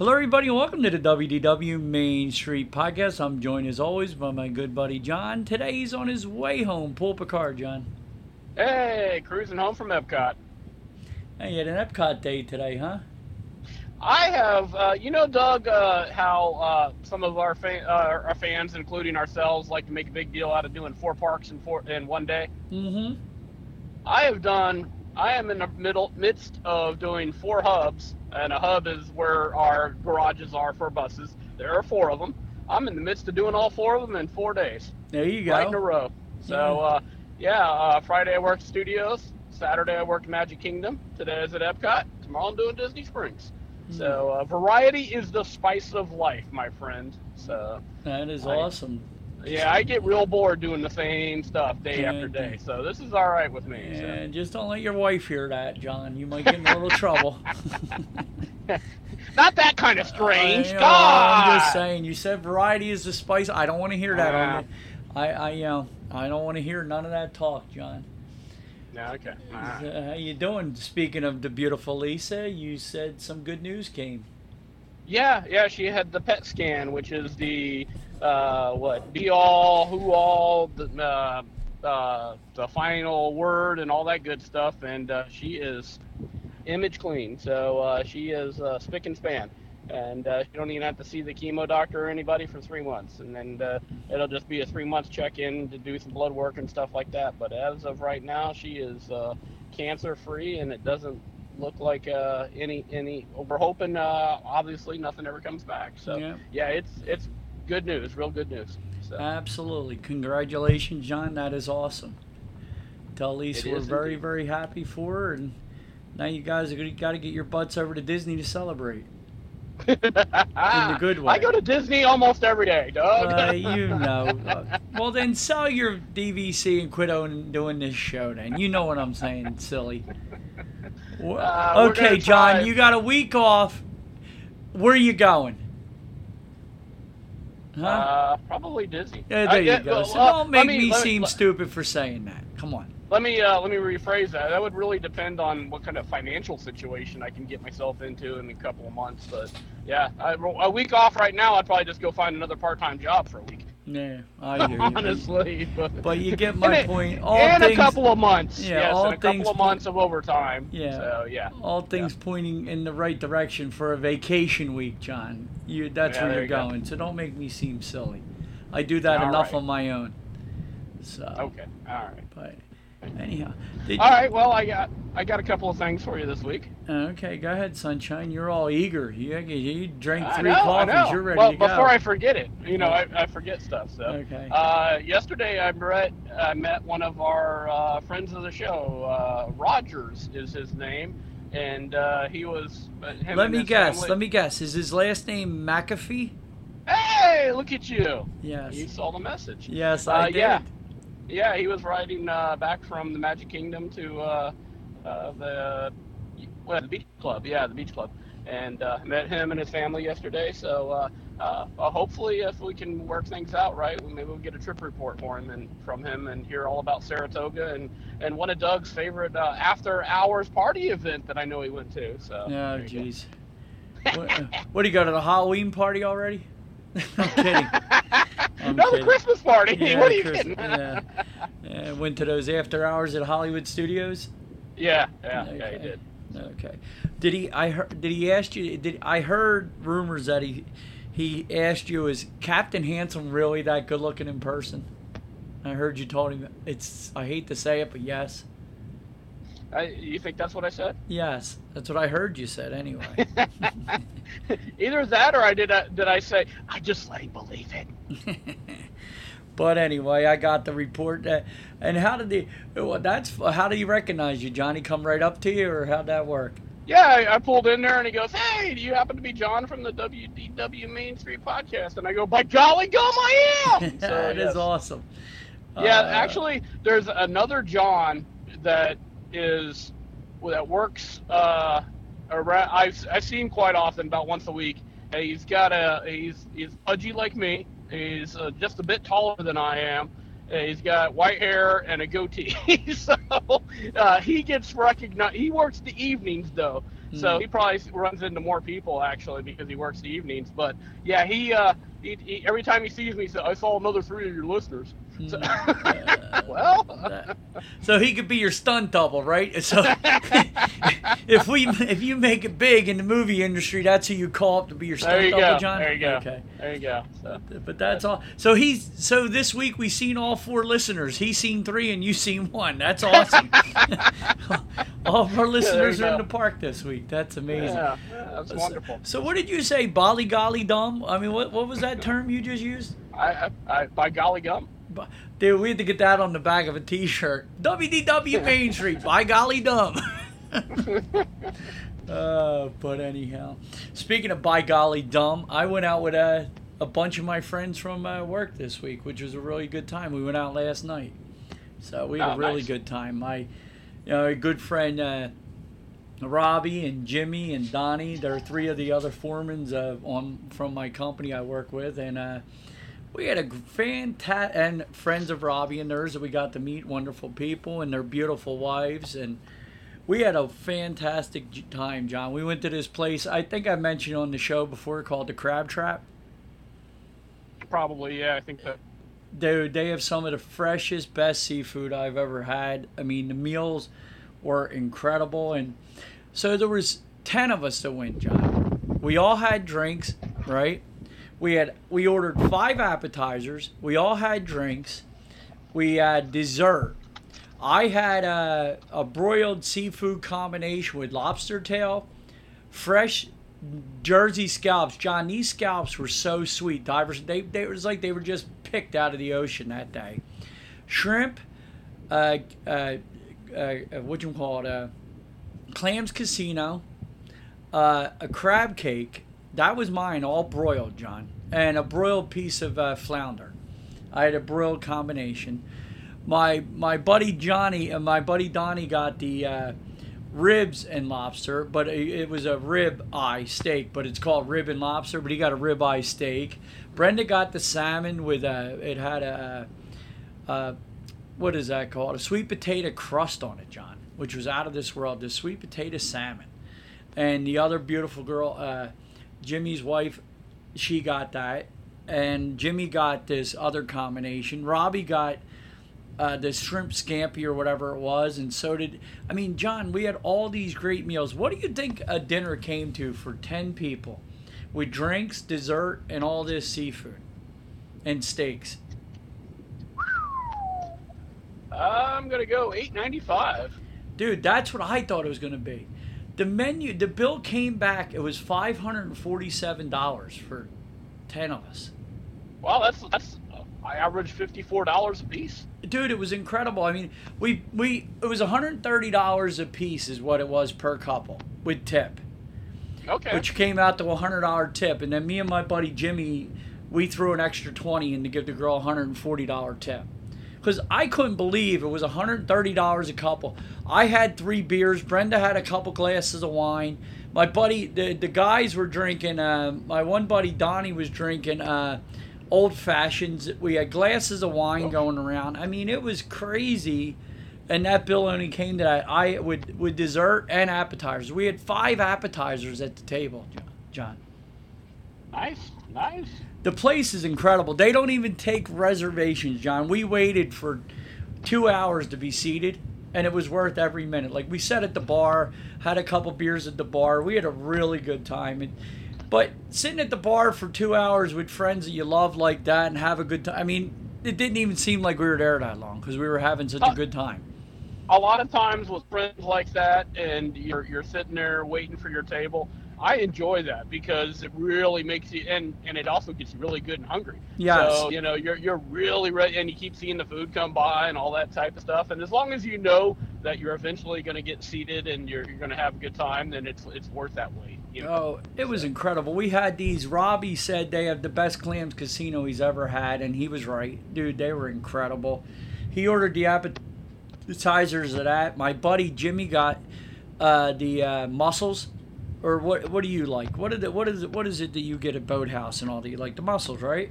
Hello, everybody, and welcome to the WDW Main Street Podcast. I'm joined as always by my good buddy John. Today he's on his way home. Pull up a car, John. Hey, cruising home from Epcot. Hey, you had an Epcot day today, huh? I have, uh, you know, Doug, uh, how uh, some of our, fa- uh, our fans, including ourselves, like to make a big deal out of doing four parks in four in one day. Mm-hmm. I have done. I am in the middle midst of doing four hubs, and a hub is where our garages are for buses. There are four of them. I'm in the midst of doing all four of them in four days, There you go. right in a row. So, uh, yeah, uh, Friday I worked Studios. Saturday I worked Magic Kingdom. Today is at Epcot. Tomorrow I'm doing Disney Springs. So uh, variety is the spice of life, my friend. So That is I- awesome. Yeah, I get real bored doing the same stuff day after day. So this is all right with me. And just don't let your wife hear that, John. You might get in a little trouble. Not that kind of strange. I know, God. I'm just saying. You said variety is the spice. I don't want to hear that. On the, I, I, you know, I don't want to hear none of that talk, John. Yeah, okay. Uh, how you doing? Speaking of the beautiful Lisa, you said some good news came. Yeah, yeah. She had the PET scan, which is the uh, what be all, who all, the uh, uh, the final word, and all that good stuff. And uh, she is image clean, so uh, she is uh, spick and span. And uh, you don't even have to see the chemo doctor or anybody for three months, and then uh, it'll just be a three month check in to do some blood work and stuff like that. But as of right now, she is uh, cancer free, and it doesn't look like uh, any any. We're hoping, uh, obviously, nothing ever comes back. So Yeah. yeah, it's it's good news, real good news. So Absolutely. Congratulations, John. That is awesome. Tell Lisa we're very, indeed. very happy for her. And now you guys are got to get your butts over to Disney to celebrate. in the good way. I go to Disney almost every day, Doug. Uh, you know. Well, then sell your DVC and quit owning, doing this show. Then you know what I'm saying, silly. Uh, okay, John, you got a week off. Where are you going? Huh? Uh, probably Disney. yeah, I there you go. well, So uh, don't make me, let seem stupid for saying that. Come on. Let me uh, let me rephrase that. That would really depend on what kind of financial situation I can get myself into in a couple of months. But yeah, I, a week off right now, I'd probably just go find another part-time job for a week. Yeah, I hear you. Honestly, but, But you get my point. All and things, a couple of months. Yeah, yes, all and a couple of po- months of overtime. Yeah. So yeah. all things pointing in the right direction for a vacation week, John. You that's Yeah, where you're you go. going. So don't make me seem silly. I do that All enough right. on my own. So, Okay. All right. but anyhow, All right. Well, I got I got a couple of things for you this week. okay, go ahead, sunshine. You're all eager. You you drank three know, coffees. You're ready well, to go. before I forget it, you know, I, I forget stuff. So, Okay. uh, yesterday I met I met one of our uh, friends of the show. Uh, Rogers is his name, and uh, he was. uh, let me guess. family- Let me guess. Is his last name McAfee? Hey, look at you! Yes. You saw the message. Yes, I Uh, did. yeah. Yeah, he was riding uh, back from the Magic Kingdom to uh, uh, the well, the beach club. Yeah, the beach club. And uh, met him and his family yesterday. So uh, uh, hopefully, if we can work things out right, maybe we'll get a trip report for him and from him and hear all about Saratoga and and one of Doug's favorite uh, after hours party event that I know he went to. So. Oh, there you go. jeez. what, what do you go to the Halloween party already? I'm kidding. I'm no, the kidding. Christmas party. Yeah, what are you Chris- kidding? yeah. Yeah, went to those after hours at Hollywood Studios. yeah, yeah, yeah, Okay. he did. Okay. Did he? I heard. Did he ask you? Did I heard rumors that he he asked you is Captain Handsome really that good looking in person? I heard you told him it's. I hate to say it, but yes, I, you think that's what I said? yes. That's what I heard you said anyway. Either that, or I did. I, did I say I just let him believe it? but anyway, I got the report. That, and how did he? Well, that's how did he recognize you? Johnny come right up to you, or how'd that work? Yeah, I, I pulled in there and he goes, "Hey, do you happen to be John from the WDW Main Street podcast?" And I go, "By golly gum, I am!" So, that is yes. awesome. Yeah, Uh, actually, there's another John that is that works. Uh, around, I've I see him quite often, about once a week. And he's got a he's he's pudgy like me. He's uh, just a bit taller than I am. And he's got white hair and a goatee. so uh, he gets recognized. He works the evenings though, so Hmm. he probably runs into more people actually because he works the evenings. But yeah, he, uh, he, he every time he sees me, he says, "I saw another three of your listeners." So, Uh, well, that- so he could be your stunt double, right? So if we if you make it big in the movie industry, that's who you call up to be your stunt you double, go. John. There you go. Okay. There you go. So, But that's all. So he's so this week we seen all four listeners. He's seen three and you seen one. That's awesome. all of our listeners you are in the park this week. That's amazing. yeah, yeah, that's wonderful. So what did you say? Bolly golly dumb? I mean, what what was that term you just used? I, I, I, by golly gum. Dude, we had to get that on the back of a T-shirt. WDW Main Street. By golly dumb. uh, but anyhow, speaking of by golly dumb, I went out with a, a bunch of my friends from uh, work this week, which was a really good time. We went out last night, so we had Oh, a really nice. good time. My, you know, a good friend. Uh, Robbie and Jimmy and Donnie, they're three of the other foremans uh, on from my company I work with, and uh, we had a fantastic and friends of Robbie and theirs that we got to meet wonderful people and their beautiful wives and we had a fantastic time John we went to this place I think I mentioned on the show before called the Crab Trap Probably, yeah. I think that. dude they have some of the freshest best seafood I've ever had I mean the meals were incredible and so there was 10 of us that went John. We all had drinks right? We had we ordered five appetizers. We all had drinks. We had dessert. I had a, a broiled seafood combination with lobster tail fresh jersey scallops. John these scallops were so sweet. Divers they, they it was like they were just picked out of the ocean that day. Shrimp uh, uh, uh, what you call it uh, clams casino uh, a crab cake. That was mine, all broiled, John, and a broiled piece of uh, flounder. I had a broiled combination. My my buddy Johnny and my buddy Donnie got the uh, ribs and lobster, but it, was a rib eye steak, but it's called rib and lobster. But he got a rib eye steak. Brenda got the salmon with a. It had a. a what is that called? A sweet potato crust on it, John, which was out of this world. The sweet potato salmon and the other beautiful girl, uh, Jimmy's wife, she got that, and Jimmy got this other combination. Robbie got uh, the shrimp scampi or whatever it was, and so did. I mean, John, we had all these great meals. What do you think a dinner came to for ten people, with drinks, dessert, and all this seafood, and steaks? I'm gonna go 8.95. Dude, that's what I thought it was going to be. The menu, the bill came back. It was five hundred and forty-seven dollars for ten of us. Well, that's that's. I averaged fifty-four dollars a piece. Dude, it was incredible. I mean, we we it was one hundred and thirty dollars a piece is what it was per couple with tip, Okay. which came out to a hundred dollar tip. And then me and my buddy Jimmy, we threw an extra twenty in to give the girl a hundred and forty dollar tip. Because I couldn't believe it was $130 a couple. I had three beers. Brenda had a couple glasses of wine. My buddy, the, the guys were drinking, uh, my one buddy, Donnie, was drinking uh, old fashions. We had glasses of wine going around. I mean, it was crazy. And that bill only came to that. I with with dessert and appetizers. We had five appetizers at the table, John. Nice, nice. The place is incredible. They don't even take reservations, John. We waited for two hours to be seated, and it was worth every minute. Like we sat at the bar, had a couple beers at the bar. We had a really good time. And, but sitting at the bar for two hours with friends that you love like that and have a good time. I mean, it didn't even seem like we were there that long because we were having such a uh, good time. A lot of times with friends like that, and you're you're sitting there waiting for your table I enjoy that because it really makes you and and it also gets you really good and hungry. Yeah. So you know you're you're really ready and you keep seeing the food come by and all that type of stuff. And as long as you know that you're eventually going to get seated and you're you're going to have a good time, then it's it's worth that wait. You know? Oh, it was incredible. We had these. Robbie said they have the best clams casino he's ever had, and he was right, dude. They were incredible. He ordered the appetizers of that. My buddy Jimmy got uh, the uh, mussels or what? What do you like? What is it? What is it? What is it that you get at Boathouse and all that? You like the mussels, right?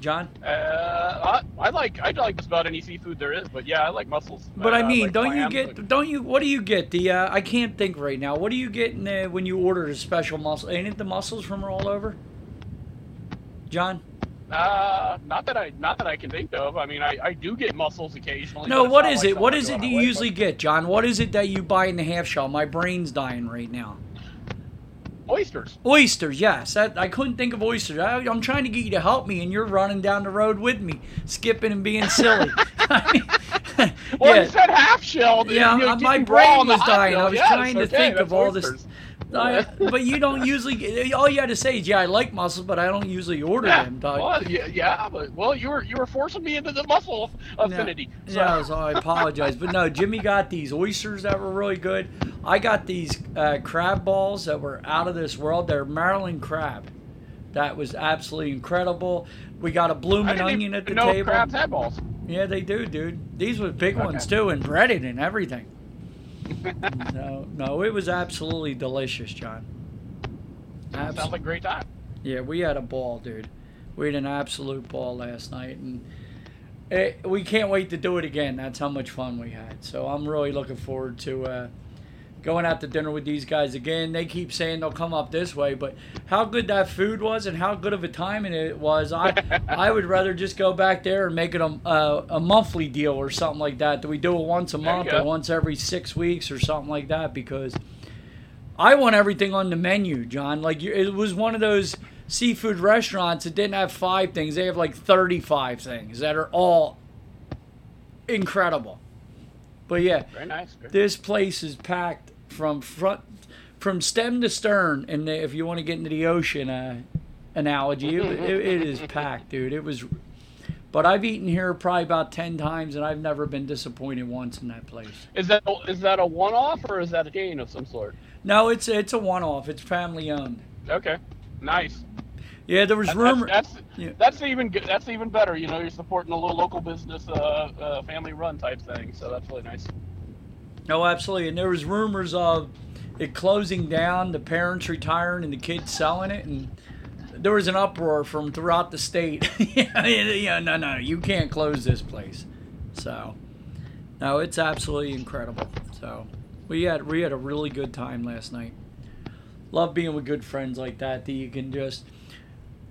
John? Uh, I, I, like I like just about any seafood there is, but yeah, I like mussels. But uh, I mean, like don't you get? Don't you? What do you get? The uh, I can't think right now. What do you get in the, when you order a special mussel? Ain't it the mussels from all over? John? Uh, not that I not that I can think of. I mean, I, I do get muscles occasionally. No, what is, what like it? What is I it out you of my way usually get, John? What is it that you buy in the half shell? My brain's dying right now. Oysters. Oysters, yes. That, I couldn't think of oysters. I, I'm trying to get you to help me, and you're running down the road with me, skipping and being silly. I mean, Well, yeah. you said half shell. Yeah, you know, uh, my brain was dying. shell. I was Yes, trying to okay, think of all this-. I, but you don't usually. All you had to say is, "Yeah, I like mussels, but I don't usually order Yeah, them." Well, yeah, yeah, but well, you were you were forcing me into the muscle affinity. Yeah, So, yeah, so I apologize, but no, Jimmy got these oysters that were really good. I got these uh, crab balls that were out of this world. They're Maryland crab. That was absolutely incredible. We got a blooming onion at the know table. crabs had balls. Yeah, they do, dude. These were big Okay. ones too, and breaded and everything. No, no, it was absolutely delicious, John. Sounds Absolutely. like a great time. Yeah, we had a ball, dude. We had an absolute ball last night, and it, we can't wait to do it again. That's how much fun we had. So I'm really looking forward to uh, going out to dinner with these guys again. They keep saying they'll come up this way, but how good that food was and how good of a time it was, I I would rather just go back there and make it a, a, a monthly deal or something like that. That we do it once a month or once every six weeks or something like that because. I want everything on the menu, John. Like you, it was one of those seafood restaurants that didn't have five things; they have like thirty-five things that are all incredible. But yeah, Very nice. Very- this place is packed from front, from stem to stern. And if you want to get into the ocean uh, analogy, it, it, it is packed, dude. It was. But I've eaten here probably about ten times, and I've never been disappointed once in that place. Is that is that a one-off or is that a chain of some sort? No, it's it's a one-off. It's family owned. Okay, nice. Yeah, there was rumor. That's that's, Yeah. that's even good. That's even better. You know, you're supporting a little local business, uh, uh, family-run type thing. So that's really nice. No, absolutely. And there was rumors of it closing down, the parents retiring, and the kids selling it, and there was an uproar from throughout the state. yeah, yeah, no, no, you can't close this place. So, no, it's absolutely incredible. So, we had we had a really good time last night. Love being with good friends like that. That you can just.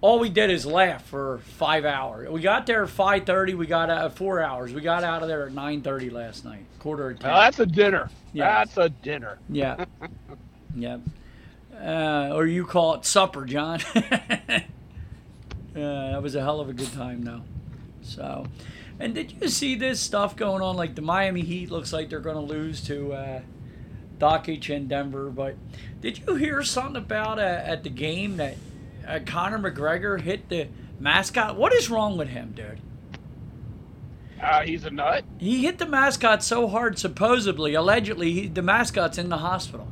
All we did is laugh for five hours. We got there at five thirty. We got out four hours. We got out of there at nine thirty last night. Quarter of ten. That's a dinner. Yeah. That's a dinner. Yeah. yeah. Uh, or you call it supper, John. uh, that was a hell of a good time, though. So, and did you see this stuff going on? Like the Miami Heat looks like they're going to lose to uh, Dockage and Denver. But did you hear something about uh, at the game that uh, Conor McGregor hit the mascot? What is wrong with him, dude? Uh, he's a nut. He hit the mascot so hard, supposedly, allegedly, he, the mascot's in the hospital.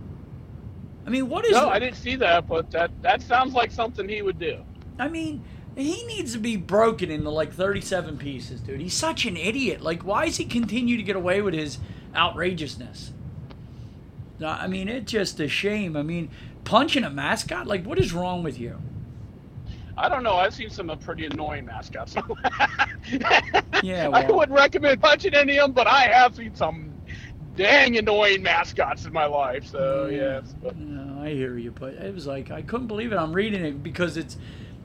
I mean, what is? No, I didn't see that, but that that sounds like something he would do. I mean, He needs to be broken into like 37 pieces, dude. He's such an idiot. Like, why does he continue to get away with his outrageousness? I mean, it's just a shame. I mean, punching a mascot? Like, what is wrong with you? I don't know. I've seen some pretty annoying mascots. yeah, well, I wouldn't recommend punching any of them, but I have seen some dang annoying mascots in my life. So mm. yes. But. No, I hear you, but it was like I couldn't believe it. I'm reading it because it's,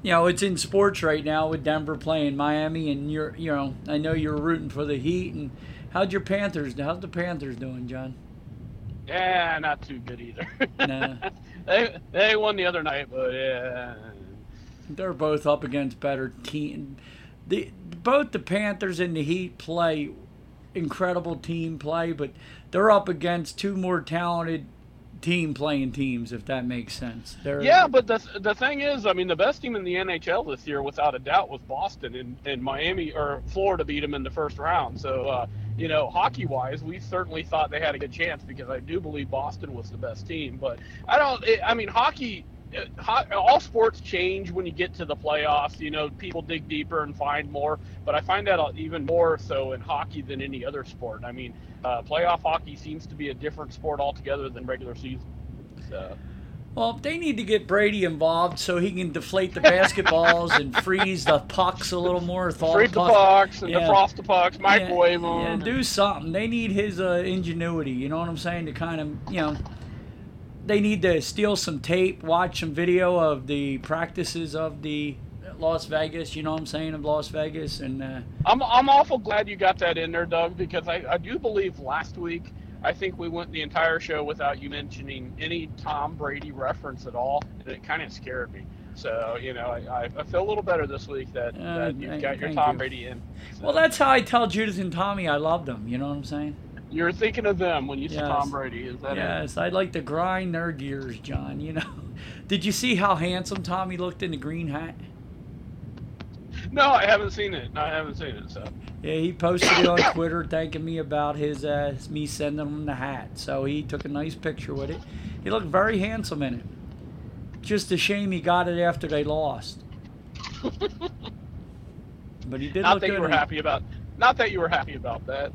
you know, it's in sports right now with Denver playing Miami, and you're, you know, I know you're rooting for the Heat. And how'd your Panthers? How's the Panthers doing, John? Yeah, not too good either. Nah. they they won the other night, but yeah. They're both up against better team. The both the Panthers and the Heat play incredible team play, but they're up against two more talented team playing teams, if that makes sense. They're, yeah, but the the thing is, I mean, the best team in the NHL this year, without a doubt, was Boston, and, and Miami or Florida beat them in the first round. So, uh, you know, hockey wise, we certainly thought they had a good chance because I do believe Boston was the best team. But I don't. It, I mean, hockey all sports change when you get to the playoffs. You know, people dig deeper and find more, but I find that even more so in hockey than any other sport. I mean, uh, playoff hockey seems to be a different sport altogether than regular season. So. Well, they need to get Brady involved so he can deflate the basketballs and freeze the pucks a little more. Freeze the pucks and yeah. defrost the pucks, microwave yeah, them. Yeah, do something. They need his uh, ingenuity. You know what I'm saying? To kind of, you know, they need to steal some tape, watch some video of the practices of the Las Vegas. You know what I'm saying of Las Vegas, and uh, I'm I'm awful glad you got that in there, Doug, because I, I do believe last week I think we went the entire show without you mentioning any Tom Brady reference at all, and it kind of scared me. So you know, I, I feel a little better this week that, uh, that you've got your Tom you. Brady in. So. Well, that's how I tell Judith and Tommy I love them. You know what I'm saying? You're thinking of them when you yes. Tom Brady, is that yes, it? I'd like to grind their gears, John. You know, did you see how handsome Tommy looked in the green hat? No, I haven't seen it. I haven't seen it. So. Yeah, he posted it on Twitter thanking me about his uh, me sending him the hat. So he took a nice picture with it. He looked very handsome in it. Just a shame he got it after they lost. but he did not look that good. you were happy about. Not that you were happy about that.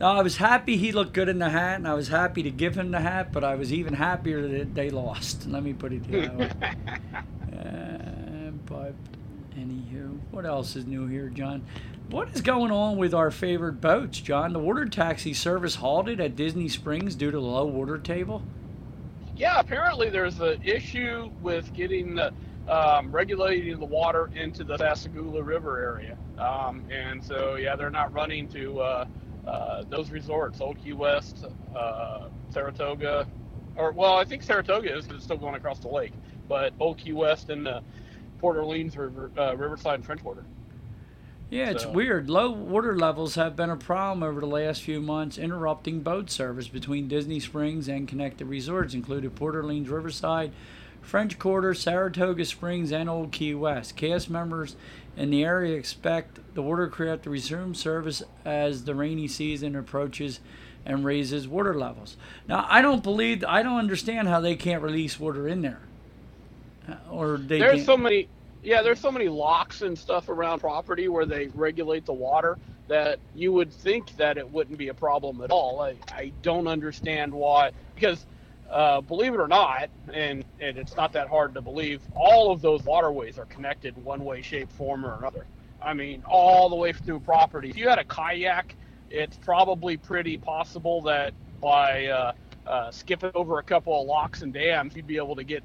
No, I was happy he looked good in the hat, and I was happy to give him the hat, but I was even happier that they lost. Let me put it that way. uh, but anywho, what else is new here, John? What is going on with our favorite boats, John? The water taxi service halted at Disney Springs due to the low water table. Yeah, apparently there's an issue with getting the um, regulating the water into the Sassagoula River area, um, and so yeah, they're not running to. Uh, uh, those resorts, Old Key West, uh, Saratoga, or well, I think Saratoga is it's still going across the lake, but Old Key West and uh, Port Orleans River, uh, Riverside and French Quarter. Yeah, it's so. weird. Low water levels have been a problem over the last few months, interrupting boat service between Disney Springs and connected resorts, including Port Orleans Riverside, French Quarter, Saratoga Springs, and Old Key West. Cast members in the area expect the watercraft to resume service as the rainy season approaches and raises water levels. Now, I don't believe, I don't understand how they can't release water in there. Uh, or they there's can't. so many, yeah, there's so many locks and stuff around property where they regulate the water that you would think that it wouldn't be a problem at all. I, I don't understand why, because uh, believe it or not, and, and it's not that hard to believe, all of those waterways are connected one way, shape, form, or another. I mean, all the way through property. If you had a kayak, it's probably pretty possible that by uh, uh, skipping over a couple of locks and dams, you'd be able to get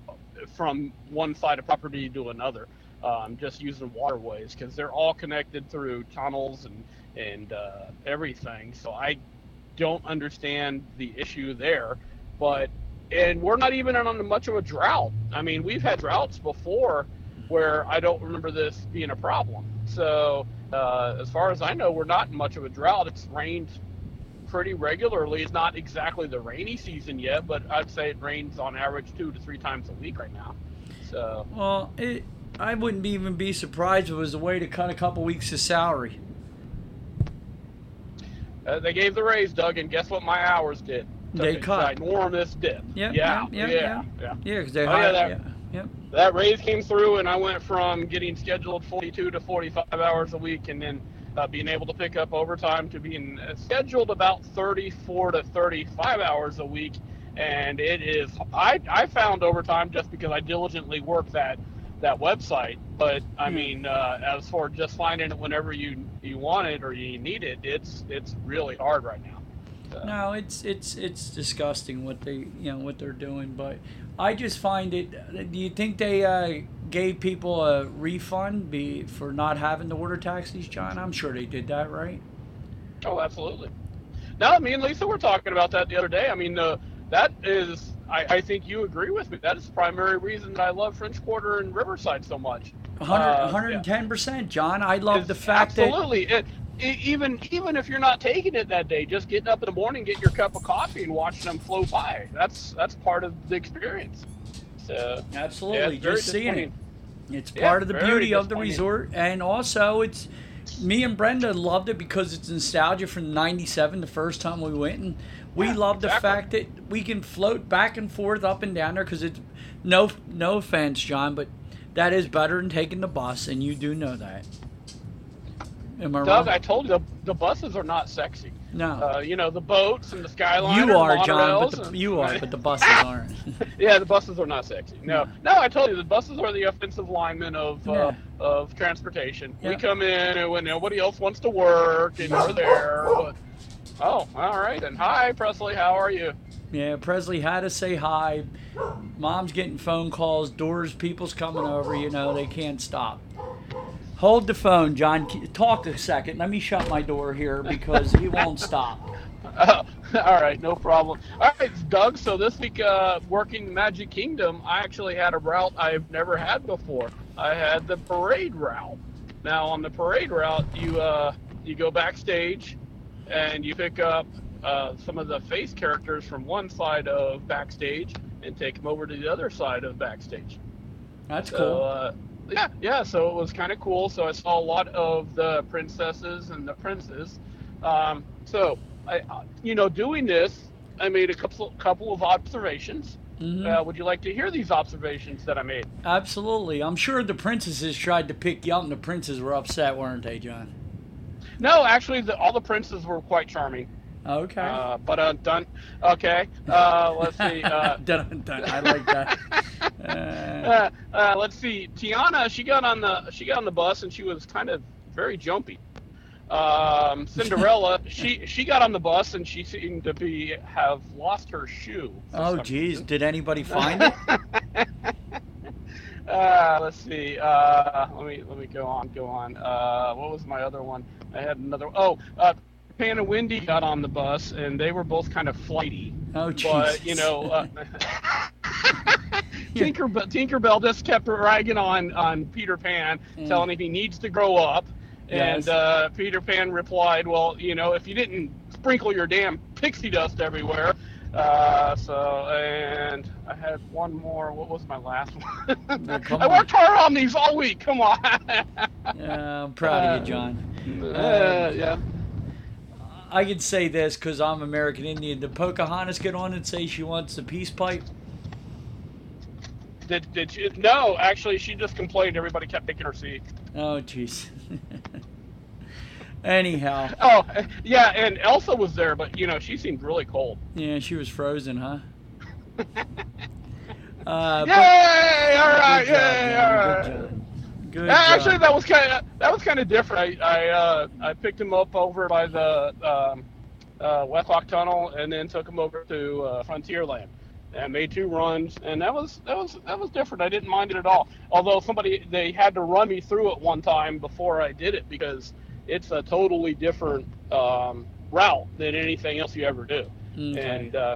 from one side of property to another, um, just using waterways because they're all connected through tunnels and and uh, everything. So I don't understand the issue there, but and we're not even on much of a drought. I mean, we've had droughts before where I don't remember this being a problem. So, uh, as far as I know, we're not in much of a drought. It's rained pretty regularly. It's not exactly the rainy season yet, but I'd say it rains on average two to three times a week right now. So, well, it, I wouldn't be, even be surprised if it was a way to cut a couple weeks of salary. Uh, they gave the raise, Doug, and guess what my hours did? They cut. Enormous dip. Yeah, yeah, yeah, yeah, yeah. Yeah, because they oh, yeah, yeah, Yep. that raise came through, and I went from getting scheduled 42 to 45 hours a week, and then uh, being able to pick up overtime to being uh, scheduled about 34 to 35 hours a week. And it is, I, I found overtime just because I diligently work that that website. But I mean, uh, as for just finding it whenever you you want it or you need it, it's it's really hard right now. So- No, it's it's it's disgusting what they you know what they're doing, but I just find it. Do you think they uh, gave people a refund be for not having the order taxis, John? I'm sure they did that, right? Oh, absolutely. No, me and Lisa were talking about that the other day. I mean, uh, that is, I, I think you agree with me. That is the primary reason that I love French Quarter and Riverside so much. 100, Uh, 110 percent, John. I love the fact that absolutely. Even even if you're not taking it that day, just getting up in the morning, getting your cup of coffee, and watching them flow by. That's that's part of the experience. So absolutely yeah, just seeing it. It's Yeah, part of the beauty of the resort, and also it's me and Brenda loved it because it's nostalgia from '97, the first time we went, and we Yeah, love the fact that we can float back and forth up and down there because it's no no offense, John, but that is better than taking the bus, and you do know that. Am I Doug, wrong? I told you the, the buses are not sexy. no, Uh, you know the boats and the skyline. you are, John, but the, and- you are, but the buses aren't. Yeah, the buses are not sexy. No, no, I told you the buses are the offensive linemen of uh, Yeah. of transportation. Yeah. We come in and when nobody else wants to work and we're there. But, oh, all right. And hi, Presley. How are you? Yeah, Presley had to say hi. Mom's getting phone calls, doors, people's coming over, you know, they can't stop. Hold the phone, John. Talk a second. Let me shut my door here because he won't stop. Oh, all right, no problem. All right, Doug. So this week, uh, working Magic Kingdom, I actually had a route I've never had before. I had the parade route. Now on the parade route, you uh, you go backstage, and you pick up uh, some of the face characters from one side of backstage and take them over to the other side of backstage. That's So cool. Yeah, yeah. So it was kind of cool. So I saw a lot of the princesses and the princes. Um, so I, uh, you know, doing this, I made a couple couple of observations. Mhm. Uh, would you like to hear these observations that I made? Absolutely. I'm sure the princesses tried to pick you up and the princes were upset, weren't they, John? No, actually, the, all the princes were quite charming. Okay. Uh, but uh, done. Okay. Uh, let's see. Uh, Dun, dun, I like that. Uh, uh, let's see. Tiana, she got on the she got on the bus and she was kind of very jumpy. Um, Cinderella, she she got on the bus and she seemed to be have lost her shoe. oh, geez. reason. Did anybody find it? Uh, let's see. Uh, let me let me go on. Go on. Uh, what was my other one? I had another. Oh, uh, Pan and Wendy got on the bus and they were both kind of flighty. Oh, But you know, uh, Tinkerbell, Tinkerbell just kept ragging on on Peter Pan, Mm. telling him he needs to grow up. Yes. And uh, Peter Pan replied, "Well, you know, if you didn't sprinkle your damn pixie dust everywhere." Uh, so, and I had one more. What was my last one? Come I worked hard on these all week. Come on. Yeah, I'm proud of you, John. Uh, yeah. I can say this because I'm American Indian. Did Pocahontas get on and say she wants the peace pipe? Did did you? No, actually, she just complained. Everybody kept taking her seat. Oh, jeez. Anyhow, Oh, yeah, and Elsa was there, but you know she seemed really cold. yeah, she was frozen, huh? Uh, but- Yay! All right, job, yay! All right. Good Actually, job. that was kind of that was kind of different. I I, uh, I picked him up over by the um, uh, Westlock Tunnel, and then took him over to uh, Frontierland, and made two runs, and that was that was that was different. I didn't mind it at all. Although somebody they had to run me through it one time before I did it because it's a totally different um, route than anything else you ever do. Okay. And uh,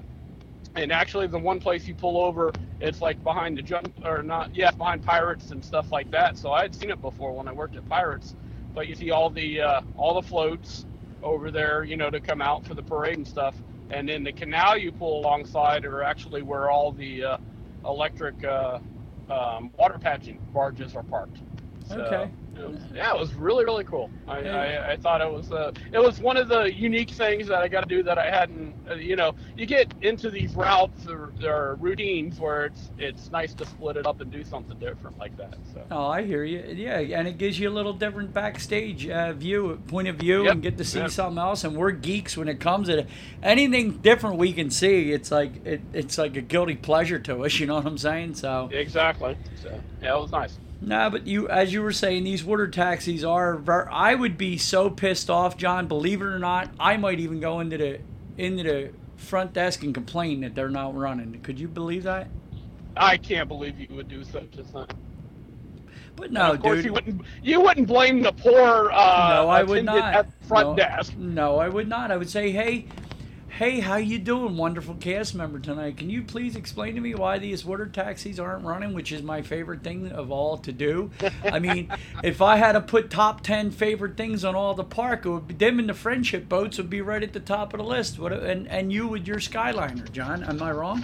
and actually, the one place you pull over, it's like behind the jump or not, yeah, behind Pirates and stuff like that. So I had seen it before when I worked at Pirates. But you see all the uh, all the floats over there, you know, to come out for the parade and stuff. And then the canal you pull alongside are actually where all the uh, electric uh, um, Water Pageant barges are parked. So, Okay. It was, yeah, it was really really cool. I, I, I thought it was uh, it was one of the unique things that I got to do that I hadn't. Uh, you know, you get into these routes or, or routines where it's it's nice to split it up and do something different like that. So. Oh, I hear you. Yeah, and it gives you a little different backstage uh, view, point of view, Yep. and get to see Yep. something else. And we're geeks when it comes to anything different we can see. It's like it, it's like a guilty pleasure to us. You know what I'm saying? So. Exactly. So yeah, it was nice. No, but you, as you were saying, these water taxis are. Ver- I would be so pissed off, John. Believe it or not, I might even go into the into the front desk and complain that they're not running. Could you believe that? I can't believe you would do such a thing. But no, of course, dude. you wouldn't. You wouldn't blame the poor. Uh, no, I would not. At front no, desk. No, I would not. I would say, hey, hey, how you doing, wonderful cast member tonight? Can you please explain to me why these water taxis aren't running, which is my favorite thing of all to do? I mean, if I had to put top ten favorite things on all the park, it would be them and the friendship boats would be right at the top of the list. What? And and you with your Skyliner, John? Am I wrong?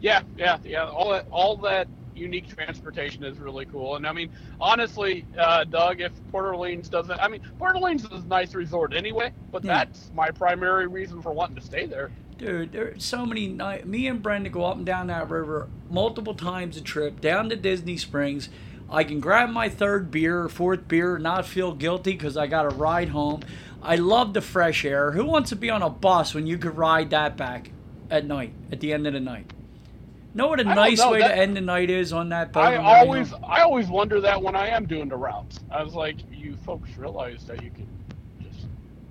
Yeah, yeah, yeah. All that, all that unique transportation is really cool. And I mean, honestly, uh, Doug, if Port Orleans doesn't, I mean, Port Orleans is a nice resort anyway. But Yeah. that's my primary reason for wanting to stay there. Dude, there's so many. Me and Brenda go up and down that river multiple times a trip down to Disney Springs. I can grab my third beer or fourth beer not feel guilty because I got a ride home. I love the fresh air. Who wants to be on a bus when you could ride that back at night, at the end of the night? Know what a nice know, way that- to end the night is on that boat? I the always? I always wonder that when I am doing the routes. I was like, you folks realize that you can just,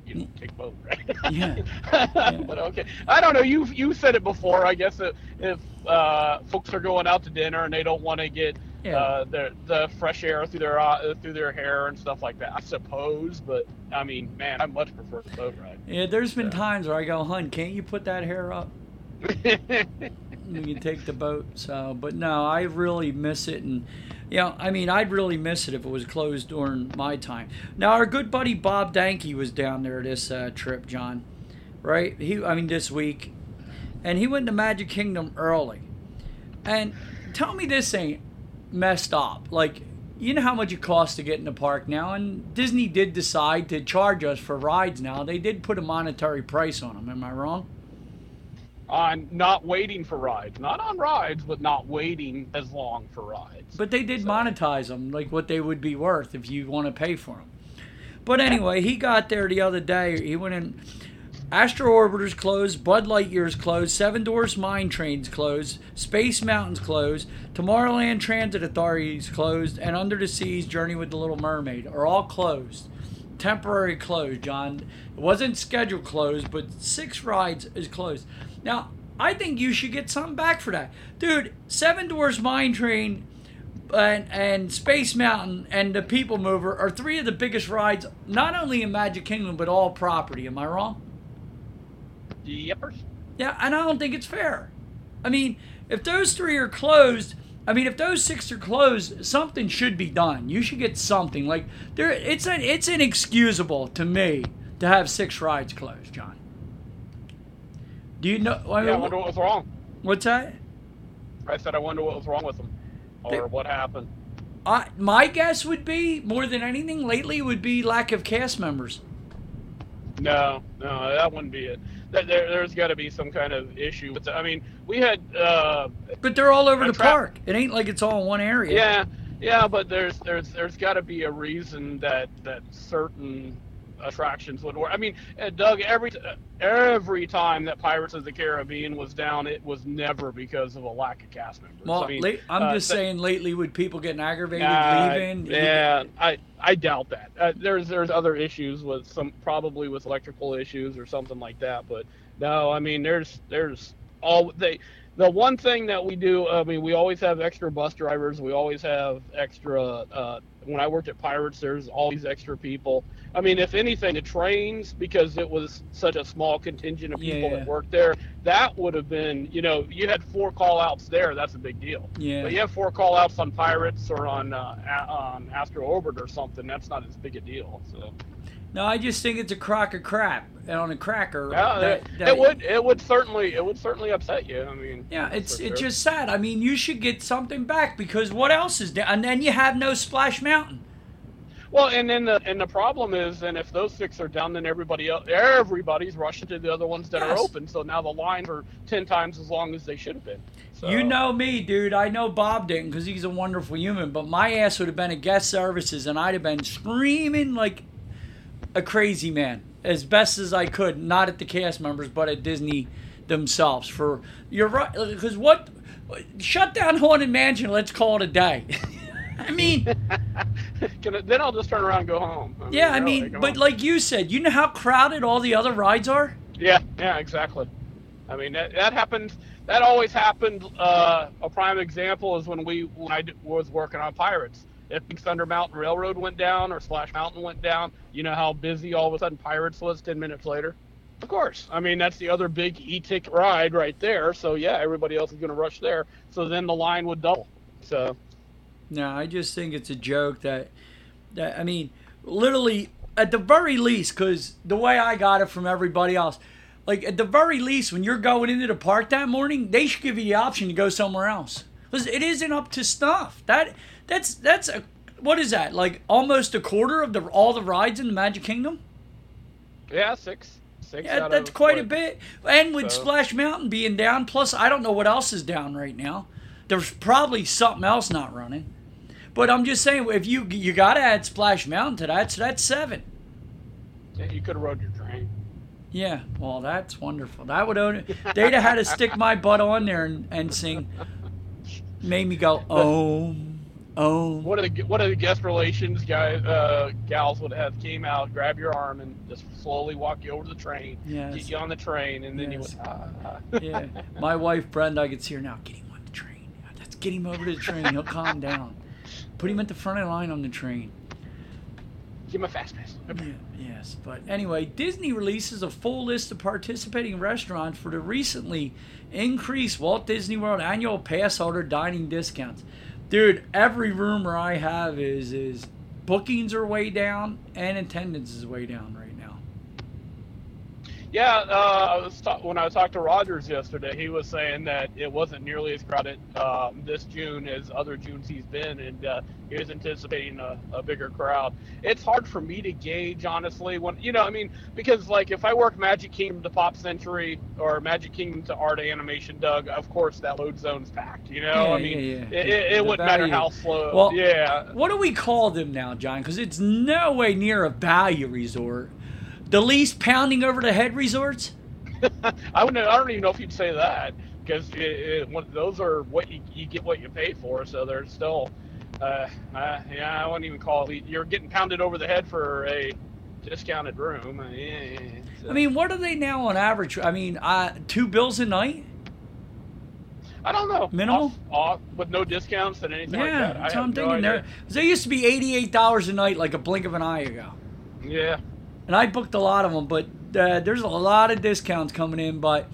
you know, take boat, right? Yeah. but okay, I don't know. You you said it before. I guess if, if uh, folks are going out to dinner and they don't want to get Yeah. uh, their the fresh air through their uh, through their hair and stuff like that, I suppose. But I mean, man, I much prefer the boat ride. Yeah, there's been Yeah. times where I go, hun, can't you put that hair up? we can take the boat. So, but no, I really miss it, and you know, I mean, I'd really miss it if it was closed during my time. Now, our good buddy Bob Danke was down there this uh, trip, John. Right? He, I mean, this week, and he went to Magic Kingdom early. And tell me this ain't messed up. Like, you know how much it costs to get in the park now, and Disney did decide to charge us for rides now. They did put a monetary price on them. Am I wrong? On not waiting for rides, not on rides, but not waiting as long for rides. But they did monetize them, like what they would be worth if you want to pay for them. But anyway, he got there the other day. He went in. Astro Orbiter's closed, Buzz Lightyear's closed, Seven Dwarfs Mine Train's closed, Space Mountain's closed, Tomorrowland Transit Authority's closed, and Under the Sea's Journey with the Little Mermaid are all closed. Temporary closed, John. It wasn't scheduled closed, but six rides is closed. Now, I think you should get something back for that. Dude, Seven Dwarfs Mine Train and, and Space Mountain and the People Mover are three of the biggest rides, not only in Magic Kingdom, but all property. Am I wrong? Yippers. Yeah, and I don't think it's fair. I mean, if those three are closed, I mean, if those six are closed, something should be done. You should get something like there. It's an, it's inexcusable to me to have six rides closed, John. Do you know? I Yeah, I wonder what was wrong. what's that? I said I wonder what was wrong with them, or They- what happened. I, my guess would be more than anything lately would be lack of cast members. No, no, that wouldn't be it. There, there, there's got to be some kind of issue with. The, I mean, we had. Uh, But they're all over the trap- park. It ain't like it's all in one area. yeah, yeah, but there's there's there's got to be a reason that that certain attractions would work. I mean, uh, Doug, every every time that Pirates of the Caribbean was down, it was never because of a lack of cast members. Well, I mean, I'm uh, just saying lately with people getting aggravated Uh, leaving. Yeah, I I doubt that. Uh, there's there's other issues with some probably with electrical issues or something like that. But no, I mean there's there's all they. The one thing that we do, I mean, we always have extra bus drivers. We always have extra. Uh, when I worked at Pirates, there's all these extra people. I mean, if anything, the trains because it was such a small contingent of people Yeah. that worked there, that would have been, you know, you had four call outs there. That's a big deal. Yeah. But you have four call outs on Pirates or on uh, on Astro Orbit or something. That's not as big a deal. So No, I just think it's a crock of crap on a cracker. yeah, that- it, that- it would it would certainly it would certainly upset you. I mean, Yeah, it's it's sure. just sad. I mean, you should get something back because what else is there? And then you have no Splash Mountain. Well, and then the and the problem is, and if those six are down, then everybody else, everybody's rushing to the other ones that Yes. are open. So now the lines are ten times as long as they should have been. So, You know me, dude. I know Bob didn't because he's a wonderful human, but my ass would have been at guest services and I'd have been screaming like a crazy man as best as I could, not at the cast members, but at Disney themselves. For you're right, because what? Shut down Haunted Mansion. Let's call it a day. I mean, then I'll just turn around and go home. I mean, yeah, I mean, but on. like you said, you know how crowded all the other rides are. Yeah, yeah, exactly. I mean, that, that happened. That always happened. Uh, a prime example is when we when I was working on Pirates. If Big Thunder Mountain Railroad went down or Splash Mountain went down, you know how busy all of a sudden Pirates was ten minutes later. Of course. I mean, that's the other big e-tick ride right there. So yeah, everybody else is going to rush there. So then the line would double. So No, I just think it's a joke that, that I mean, literally at the very least, because the way I got it from everybody else, like at the very least, when you're going into the park that morning, they should give you the option to go somewhere else. Because it isn't up to snuff. That that's that's a what is that like almost a quarter of the all the rides in the Magic Kingdom? yeah, six, six. Yeah, out that's quite a bit. And with So- Splash Mountain being down, plus I don't know what else is down right now. There's probably something else not running. But I'm just saying, if you you got to add Splash Mountain to that, so that's seven. Yeah, you could have rode your train. Yeah, well, that's wonderful. That would own it. They'd have had to stick my butt on there and, and sing. Made me go, oh, oh. What are the what are the guest relations guys uh, gals would have came out, grab your arm, and just slowly walk you over to the train, Yes. get you on the train, and then Yes. you would. Ah, ah. Yeah, my wife Brenda, I could see her now. Get him on the train. Let's get him over to the train. He'll calm down. Put him at the front of the line on the train. Give him a fast pass. Yeah, yes, but anyway, Disney releases a full list of participating restaurants for the recently increased Walt Disney World annual pass holder dining discounts. Dude, every rumor I have is is bookings are way down and attendance is way down right. Yeah, uh, I was ta- when I talked to Rogers yesterday, he was saying that it wasn't nearly as crowded um, this June as other Junes he's been, and uh, he was anticipating a, a bigger crowd. It's hard for me to gauge, honestly, when you know, I mean, because like if I work Magic Kingdom to Pop Century or Magic Kingdom to Art Animation, Doug, of course that load zone's packed. You know, Yeah, I mean, yeah, yeah. it, it, it wouldn't matter how slow. Well, yeah, What do we call them now, John? Because it's no way near a value resort. The least pounding over the head resorts. I wouldn't. I don't even know if you'd say that because it, it, what- those are what you, you get what you pay for. So they're still, uh, uh, yeah, I wouldn't even call it. You're getting pounded over the head for a discounted room. Uh, yeah, yeah, yeah. So- I mean, what are they now on average? I mean, uh, two bills a night. I don't know. Minimal? off, off, with no discounts and anything like Yeah, that. I that's what I'm no thinking. There, they used to be eighty-eight dollars a night, like a blink of an eye ago. Yeah. And I booked a lot of them, but uh, there's a lot of discounts coming in. But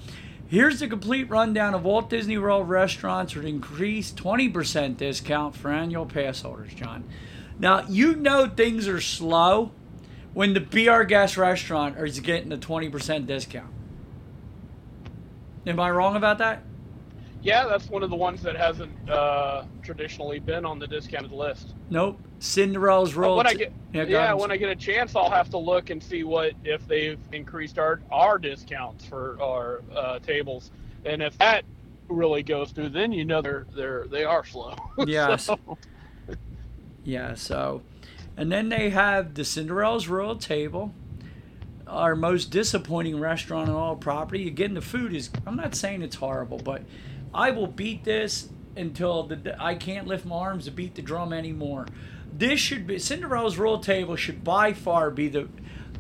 here's the complete rundown of Walt Disney World restaurants with increased 20% discount for annual pass holders, John. Now, you know things are slow when the Be Our Guest restaurant is getting a 20% discount. Am I wrong about that? Yeah, that's one of the ones that hasn't uh, traditionally been on the discounted list. Nope. Cinderella's Roll. when I get yeah, yeah, when I get a chance, I'll have to look and see what if they've increased our our discounts for our uh, tables, and if that really goes through, then you know they're they're they are slow. Yes. So, Yeah, so. And then they have the Cinderella's Royal Table, our most disappointing restaurant on all property. Again, the food is, I'm not saying it's horrible, but I will beat this until the I can't lift my arms to beat the drum anymore. This should be, Cinderella's Royal Table should by far be the,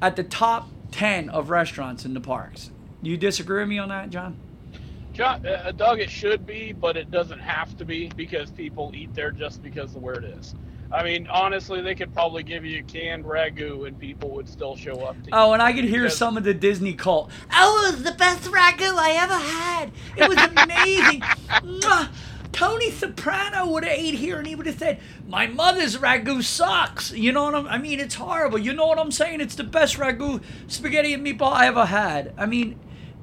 at the top 10 of restaurants in the parks. You disagree with me on that, John? John, uh, Doug, it should be, but it doesn't have to be because people eat there just because of where it is. I mean, honestly, they could probably give you canned ragu and people would still show up to Oh, and I could hear Because- some of the Disney cult. Oh, it was the best ragu I ever had. It was amazing. Tony Soprano would have ate here and he would have said, My mother's ragu sucks. You know what I'm I mean, it's horrible. You know what I'm saying? It's the best ragu spaghetti and meatball I ever had. I mean,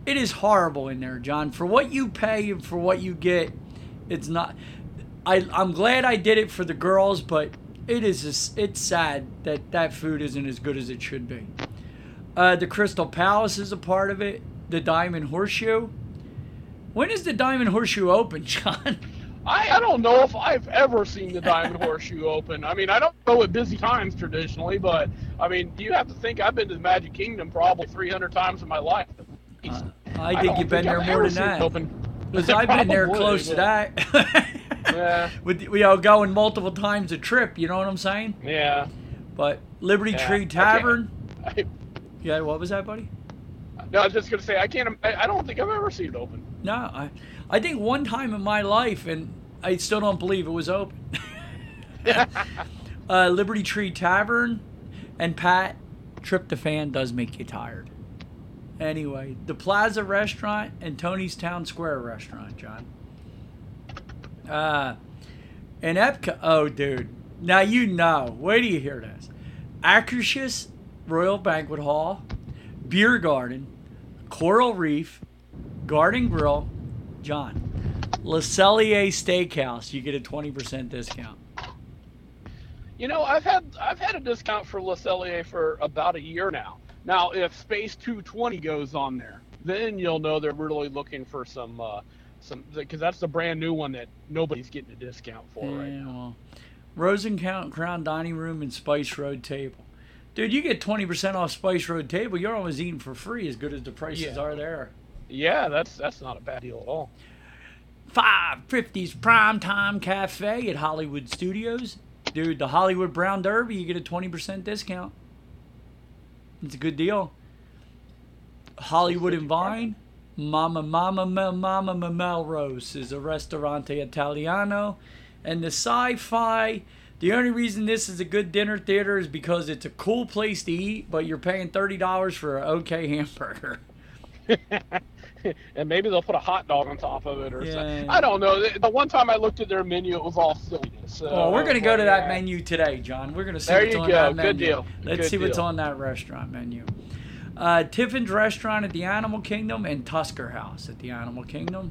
it is horrible in there, John. For what you pay and for what you get, it's not I, I'm glad I did it for the girls, but it is just, it's sad that that food isn't as good as it should be. Uh, the Crystal Palace is a part of it. The Diamond Horseshoe. When is the Diamond Horseshoe open, John? I, I don't know if I've ever seen the Diamond Horseshoe open. I mean, I don't go at busy times traditionally, but I mean, you have to think I've been to the Magic Kingdom probably 300 times in my life. Uh, I think don't you've been think there I've more than that. Because I've been there close to that. Yeah. With you know going multiple times a trip, you know what I'm saying? Yeah. But Liberty Yeah, Tree Tavern. I, Yeah, what was that, buddy? no, I was just gonna say I can't. I, I don't think I've ever seen it open. No, I, I think one time in my life, and I still don't believe it was open. uh, Liberty Tree Tavern, and Pat, tryptophan does make you tired. Anyway, the Plaza Restaurant and Tony's Town Square Restaurant, John. Uh, and Epcot. Oh, dude. Now you know. Wait till you hear this. Akershus Royal Banquet Hall, Beer Garden, Coral Reef, Garden Grill, John. Le Cellier Steakhouse. You get a 20% discount. You know, I've had I've had a discount for Le Cellier for about a year now. Now, if Space 220 goes on there, then you'll know they're really looking for some uh, some because that's the brand new one that nobody's getting a discount for right now. well, Rose and Count Crown Dining Room and Spice Road Table. Dude, you get 20% off Spice Road Table. You're almost eating for free as good as the prices Yeah. are there. Yeah, that's that's not a bad deal at all. 550's Primetime Cafe at Hollywood Studios. Dude, the Hollywood Brown Derby, you get a 20% discount. It's a good deal. Hollywood and Vine, Mama Mama Mel Mama Ma- Melrose is a restaurante Italiano. And the Sci Fi, the only reason this is a good dinner theater is because it's a cool place to eat, but you're paying $30 for an okay hamburger. and maybe they'll put a hot dog on top of it or Yeah. something. I don't know. The one time I looked at their menu, it was all silliness. So Oh, we're gonna go to that menu today, John. We're gonna see There what's you on go. that Good deal. Let's Good see what's on that restaurant menu. Uh, Tiffin's Restaurant at the Animal Kingdom and Tusker House at the Animal Kingdom.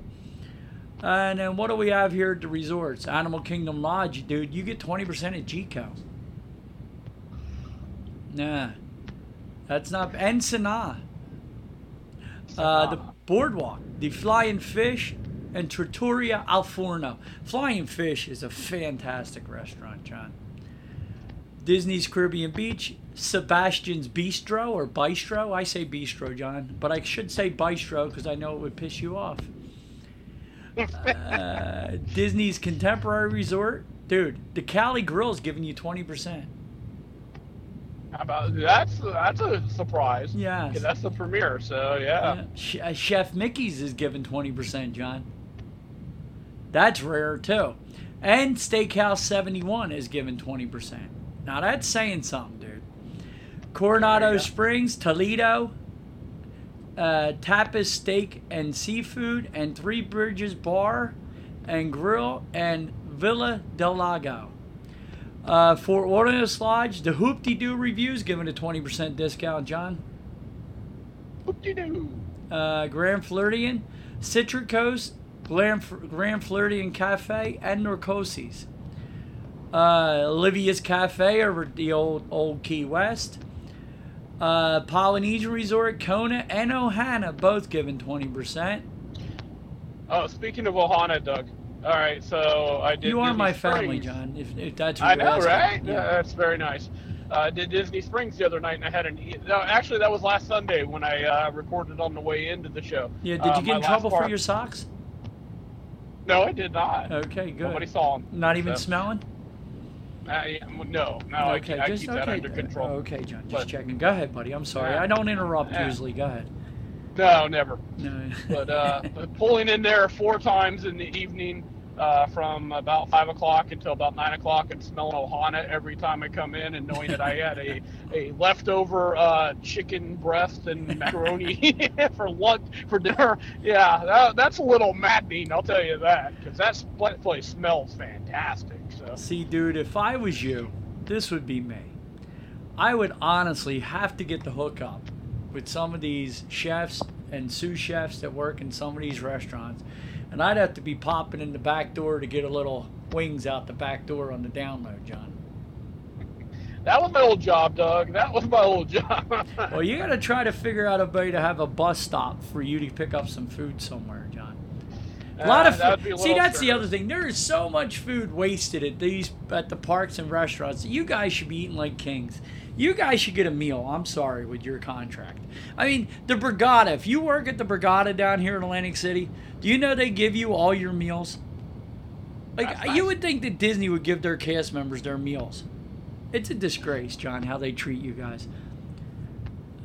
And then what do we have here at the resorts? Animal Kingdom Lodge, dude. You get twenty percent at Jiko. Nah, that's not. And Sanaa. Uh, the Boardwalk, the Flying Fish, and Trattoria Al Forno. Flying Fish is a fantastic restaurant, John. Disney's Caribbean Beach, Sebastian's Bistro or Bistro. I say Bistro, John, but I should say Bistro because I know it would piss you off. Uh, Disney's Contemporary Resort, dude. The Cali Grill's giving you twenty percent. How about that's that's a surprise. Yeah, that's the premiere. So yeah. Ch- uh, Chef Mickey's is giving 20%, John. That's rare, too. And Steakhouse 71 is giving 20%. Now, that's saying something, dude. Coronado There you go. Springs, Toledo, uh, Tapas Steak and Seafood, and Three Bridges Bar and Grill, and Villa del Lago. Uh, Fort Wilderness Lodge, the Hoop-de-Doo Revue's given a 20% discount, John Whoop-de-doo. uh, Grand Floridian, Citricos, Grand, Grand Floridian Cafe, and Narcoossee's. Uh, Olivia's Cafe over the old old Key West. Uh, Polynesian Resort, Kona, and Ohana both given 20%. Oh, speaking of Ohana, Doug. All right, so I did. You are Disney my family, John, if, if that's what I know, asking. right? Yeah. That's very nice. Uh, I did Disney Springs the other night, and I had an. No, actually, that was last Sunday when I uh, recorded on the way into the show. Yeah, did Uh, you get in trouble for your socks? No, I did not. Okay, good. Nobody saw them. Not even So, smelling? Uh, no, no, I, okay, keep, I just keep okay. that under control. Okay, John, just But- checking. Go ahead, buddy. I'm sorry. I don't interrupt Yeah. usually. Go ahead. No, never. No. But uh, but pulling in there four times in the evening uh, from about five o'clock until about nine o'clock and smelling ohana every time I come in and knowing that I had a, a leftover uh, chicken breast and macaroni for lunch for dinner. Yeah, that, that's a little maddening. I'll tell you that because that split place smells fantastic. So See, dude, if I was you, this would be me. I would honestly have to get the hookup with some of these chefs and sous chefs that work in some of these restaurants. And I'd have to be popping in the back door to get a little wings out the back door on the download, John. that was my old job, Doug. That was my old job. well, you got to try to figure out a way to have a bus stop for you to pick up some food somewhere. A lot of Uh, that'd be food. a See, that's the other thing. There is so much food wasted at these at the parks and restaurants. You guys should be eating like kings. You guys should get a meal. I'm sorry with your contract. I mean, the Borgata. If you work at the Borgata down here in Atlantic City, do you know they give you all your meals? Like nice. you would think that Disney would give their cast members their meals. It's a disgrace, John, how they treat you guys.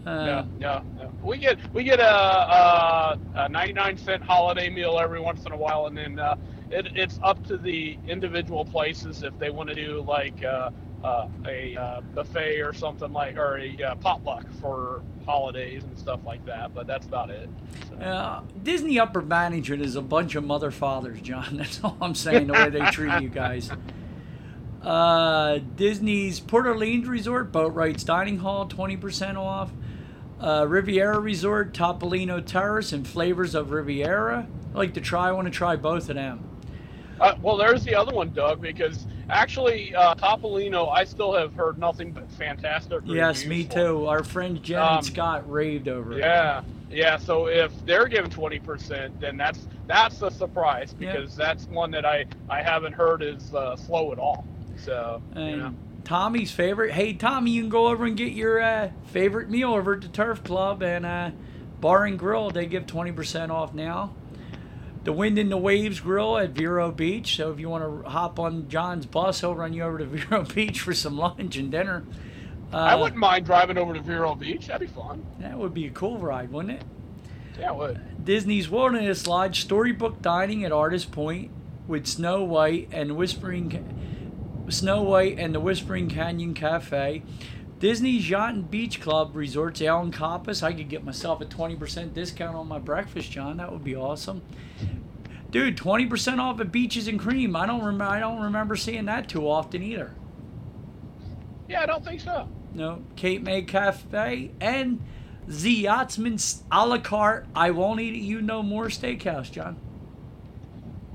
Uh, yeah. We get we get a, a, a 99 cent holiday meal every once in a while, and then uh, it, it's up to the individual places if they want to do like uh, uh, a uh, buffet or something like, or a uh, potluck for holidays and stuff like that. But that's about it. So. Disney upper management is a bunch of mother fathers, John. That's all I'm saying. The way they treat you guys. Uh, Disney's Port Orleans Resort Boatwright's dining hall 20% off. Uh, Riviera Resort Topolino Terrace and flavors of Riviera. I like to try. I want to try both of them. Uh, well, there's the other one, Doug, because actually uh, Topolino, I still have heard nothing but fantastic. Yes, me for. too. Our friend Jen Um, and Scott raved over it. Yeah, yeah. So if they're giving twenty percent, then that's that's a surprise Yeah. because that's one that I I haven't heard is uh, slow at all. So you know. Tommy's favorite. Hey, Tommy, you can go over and get your uh, favorite meal over at the Turf Club and uh, Bar and Grill. They give 20% off now. The Wind and the Waves Grill at Vero Beach. So if you want to hop on John's bus, he'll run you over to Vero Beach for some lunch and dinner. Uh, I wouldn't mind driving over to Vero Beach. That'd be fun. That would be a cool ride, wouldn't it? Yeah, it would. Disney's Wilderness Lodge Storybook Dining at Artist Point with Snow White and Whispering Snow White and the Whispering Canyon Cafe. Disney's Yacht and Beach Club Resorts Ale and Compass. I could get myself a 20% discount on my breakfast, John. That would be awesome. Dude, 20% off at Beaches and Cream. I don't remember I don't remember seeing that too often either. Yeah, I don't think so. No, Cape May Cafe and the Yachtsman's a la carte. I won't eat it you no more steakhouse, John.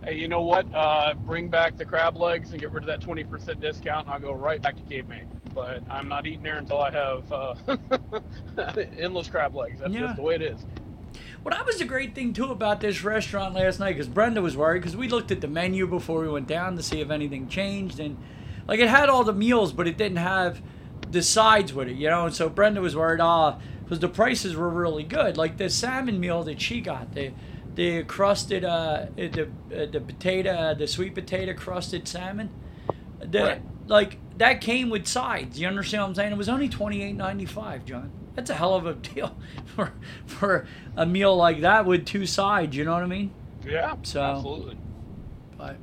Hey, you know what? Uh, bring back the crab legs and get rid of that twenty percent discount, and I'll go right back to Cape May. But I'm not eating there until I have uh, endless crab legs. That's Yeah. just the way it is. Well, that was a great thing too about this restaurant last night because Brenda was worried because we looked at the menu before we went down to see if anything changed and like it had all the meals but it didn't have the sides with it, you know. And so Brenda was worried, ah, because the prices were really good. Like the salmon meal that she got, the the crusted uh the uh, the potato uh, the sweet potato crusted salmon, the Right. like that came with sides. You understand what I'm saying? It was only twenty eight ninety five, John. That's a hell of a deal for for a meal like that with two sides. You know what I mean? Yeah, So- absolutely. But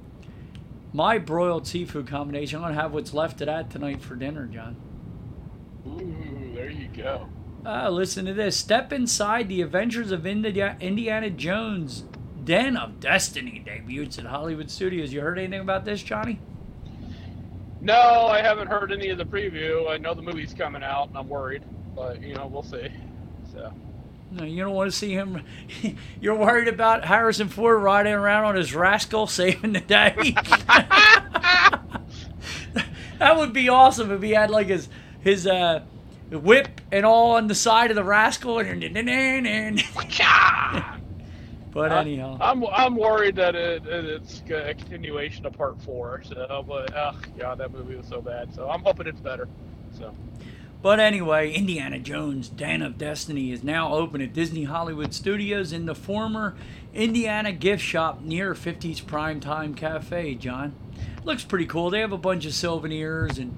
my broiled seafood combination, I'm gonna have what's left of that tonight for dinner, John. Ooh, there you go. Uh, listen to this. Step inside the Adventures of Indi- Indiana Jones. Den of Destiny debuts at Hollywood Studios. You heard anything about this, Johnny? No, I haven't heard any of the preview. I know the movie's coming out, and I'm worried, but you know we'll see. So No, you don't want to see him. You're worried about Harrison Ford riding around on his rascal saving the day. that would be awesome if he had like his his uh, whip and all on the side of the rascal. And but anyhow, I'm I'm worried that it, it- it's a continuation of part four. So, but oh god, that movie was so bad. So I'm hoping it's better. So But anyway, Indiana Jones Den of Destiny is now open at Disney Hollywood Studios in the former Indiana gift shop near 50's Primetime Cafe, John. Looks pretty cool. They have a bunch of souvenirs and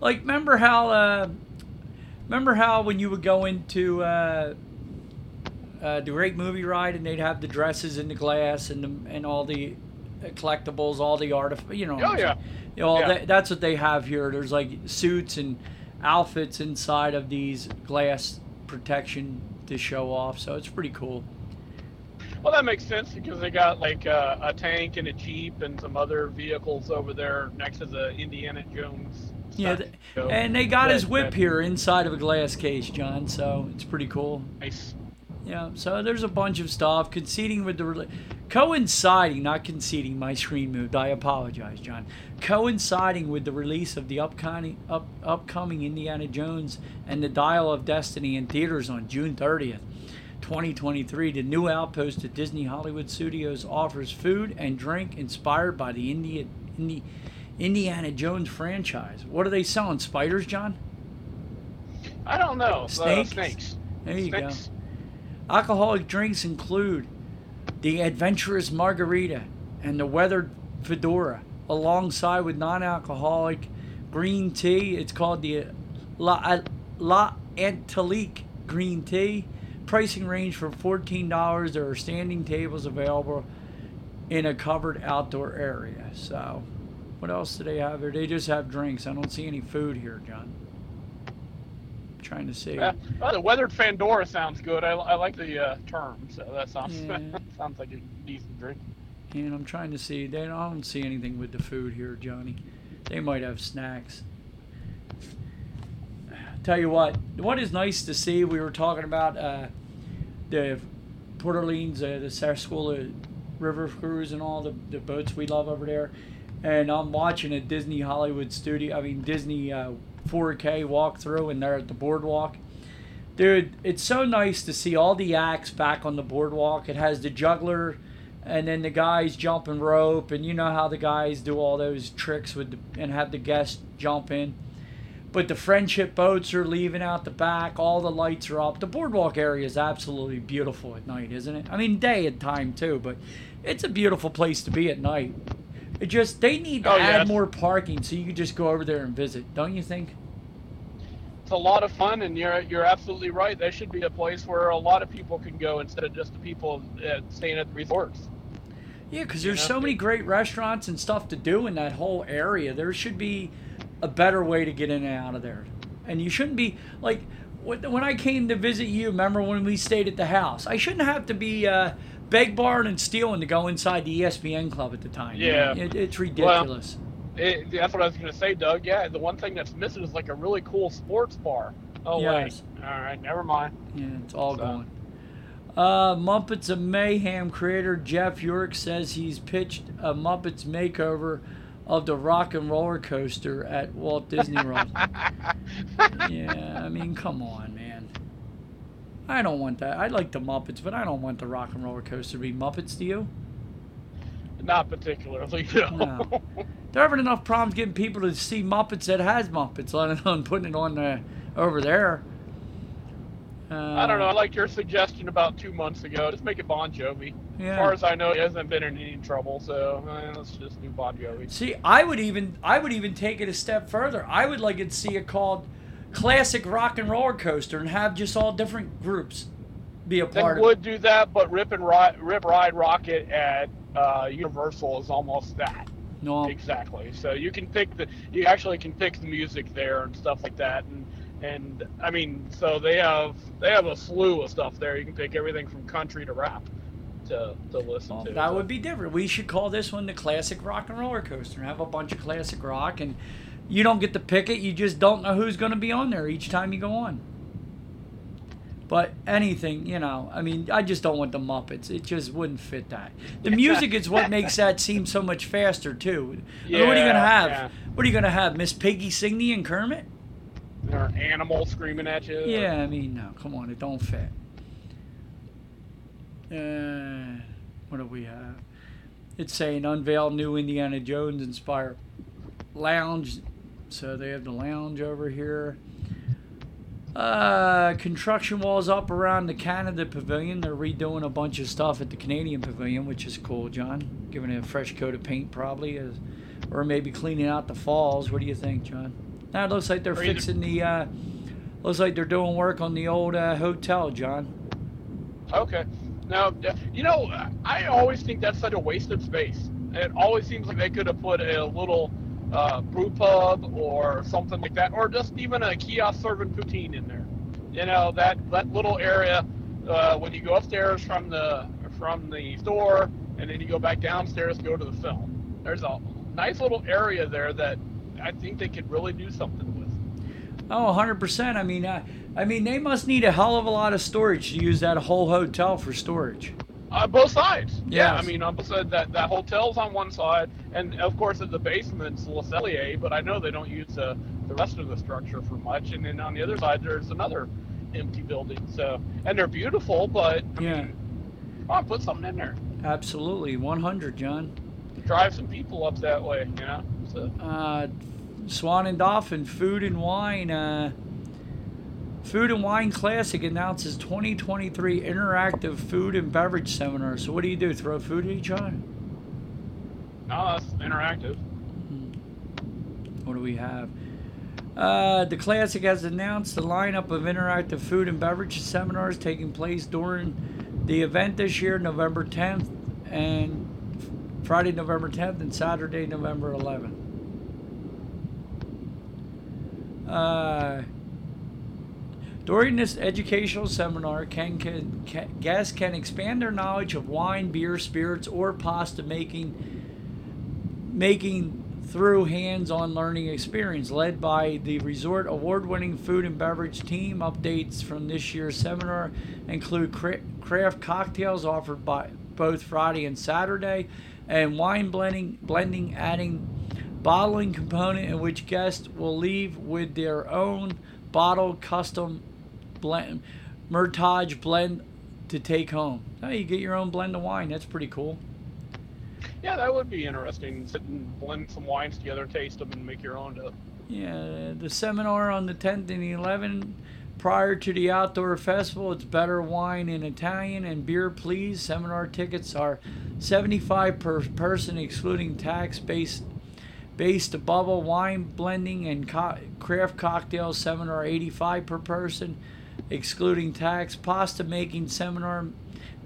like remember how uh remember how when you would go into uh uh, the great movie ride, and they'd have the dresses and the glass and the, and all the collectibles, all the art, you know. Oh, yeah. You know, Yeah. that, that's what they have here. There's like suits and outfits inside of these glass protection to show off, so it's pretty cool. well, that makes sense because they got like uh, a tank and a jeep and some other vehicles over there next to the Indiana Jones. Yeah, th- and they got his whip here inside of a glass case, John. So it's pretty cool. Nice. Yeah, so there's a bunch of stuff conceding with the coinciding, not conceding. My screen moved. I apologize, John. Coinciding with the release of the upcoming up, upcoming Indiana Jones and the Dial of Destiny in theaters on June 30th. 2023, the new outpost at Disney Hollywood Studios offers food and drink inspired by the India, Indi, Indiana Jones franchise. What are they selling? Spiders, John? I don't know. Snakes. Uh, snakes. There you Snakes. go. Alcoholic drinks include the adventurous margarita and the weathered fedora, alongside with non-alcoholic green tea. It's called the La, La Antelique green tea. Pricing range from $14. There are standing tables available in a covered outdoor area. So, what else do they have here? They just have drinks. I don't see any food here, John. trying to see. Yeah. Well, the weathered Fandora sounds good. I, I like the uh, term, so that sounds Yeah. sounds like a decent drink. And I'm trying to see. They I don't see anything with the food here, Johnny. They might have snacks. Tell you what, what is nice to see. We were talking about uh, the Port Orleans, uh, the Sassagoula River cruise, and all the, the boats we love over there. And I'm watching a Disney Hollywood studio. I mean Disney uh, 4K walkthrough, and they're at the boardwalk. Dude, it's so nice to see all the acts back on the boardwalk. It has the juggler, and then the guys jumping rope, and you know how the guys do all those tricks with the, and have the guests jump in. But the friendship boats are leaving out the back. All the lights are up. The boardwalk area is absolutely beautiful at night, isn't it? I mean, day and time too, but it's a beautiful place to be at night. It just they need to Oh, add yes. more parking so you could just go over there and visit, don't you think? It's a lot of fun, and you're you're absolutely right. That should be a place where a lot of people can go instead of just the people uh, staying at the resorts. Yeah, because You there's know? so many great restaurants and stuff to do in that whole area. There should be a better way to get in and out of there. And you shouldn't be like when when I came to visit you. Remember when we stayed at the house? I shouldn't have to be uh, beg, borrowing, and stealing to go inside the ESPN club at the time. Yeah. it, it's ridiculous. It, that's what I was going to say, Doug. Yeah, the one thing that's missing is like a really cool sports bar. Oh Yes. wait, all right, never mind. Yeah, it's all So- gone. Uh, Muppets of Mayhem creator Jeff York says he's pitched a Muppets makeover of the rock and roller coaster at Walt Disney World. yeah, I mean, come on, man. I don't want that. I like the Muppets, but I don't want the rock and roller coaster to be Muppets. Do you? Not particularly. No. No. There haven't enough problems getting people to see Muppets that has Muppets, let alone putting it on the, over there. Uh, I don't know. I liked your suggestion about two months ago. Just make it Bon Jovi. Yeah. As far as I know, he hasn't been in any trouble, so eh, let's just do Bon Jovi. See, I would even I would even take it a step further. I would like to see it called Classic Rock and Roller Coaster and have just all different groups be a They part of it. would do that, but Rip and Ride, Rip Ride Rockit at uh, Universal is almost that. No, Exactly. So you can pick the you actually can pick the music there and stuff like that and and I mean so they have they have a slew of stuff there. You can pick everything from country to rap to to listen well, to. that So- would be different. We should call this one the Classic Rock and Roller Coaster and have a bunch of classic rock and you don't get to pick it. You just don't know who's going to be on there each time you go on. But anything, you know, I mean, I just don't want the Muppets. It just wouldn't fit that. The music is what makes that seem so much faster too. I mean, what are you gonna have? yeah. What are you gonna have? Miss Piggy sing the and Kermit? There are animals screaming at you. Yeah, I mean, no, come on, it don't fit. Uh, what do we have? It's saying unveil new Indiana Jones inspired lounge. So they have the lounge over here. Uh, construction walls up around the Canada Pavilion. They're redoing a bunch of stuff at the Canadian Pavilion, which is cool, John. Giving it a fresh coat of paint, probably, or maybe cleaning out the falls. What do you think, John? Now it looks like they're fixing the. Uh, looks like they're doing work on the old uh, hotel, John. Okay. Now, you know, I always think that's such a waste of space. It always seems like they could have put a little uh, brew pub or something like that, or just even a kiosk serving poutine in there. You know, that that little area uh, when you go upstairs from the from the store and then you go back downstairs to go to the film. There's a nice little area there that I think they could really do something with. Oh, 100%. I mean, uh, I mean, they must need a hell of a lot of storage to use that whole hotel for storage. Uh, both sides. Yeah, I mean, on both sides, that that hotel's on one side, and of course at the basement's Le Cellier, but I know they don't use the the rest of the structure for much. And then on the other side, there's another empty building. So, and they're beautiful, but I Yeah. mean, on, put something in there. Absolutely, 100, John. Drive some people up that way, you know. So, Uh, Swan and Dolphin Food and Wine. Uh, Food and Wine Classic announces 2023 interactive food and beverage seminar. So what do you do? Throw food at each other? no, that's interactive. What do we have? Uh, the Classic has announced the lineup of interactive food and beverage seminars taking place during the event this year, November 10th and Friday, November 10th, and Saturday, November 11th. Uh, during this educational seminar, can, can, can, guests can expand their knowledge of wine, beer, spirits, or pasta making making through hands-on learning experience led by the resort award-winning food and beverage team. Updates from this year's seminar include craft cocktails offered by both friday and saturday and wine blending blending adding bottling component in which guests will leave with their own bottle custom blend Meritage blend to take home now you get your own blend of wine that's pretty cool Yeah, that would be interesting. Sit and blend some wines together, taste them, and make your own. To, Yeah, the seminar on the 10th and the 11th prior to the outdoor festival. It's better wine in Italian and beer, please. Seminar tickets are 75 per person, excluding tax. Based based bubble wine blending and co- craft cocktail seminar 85 per person, excluding tax. Pasta making seminar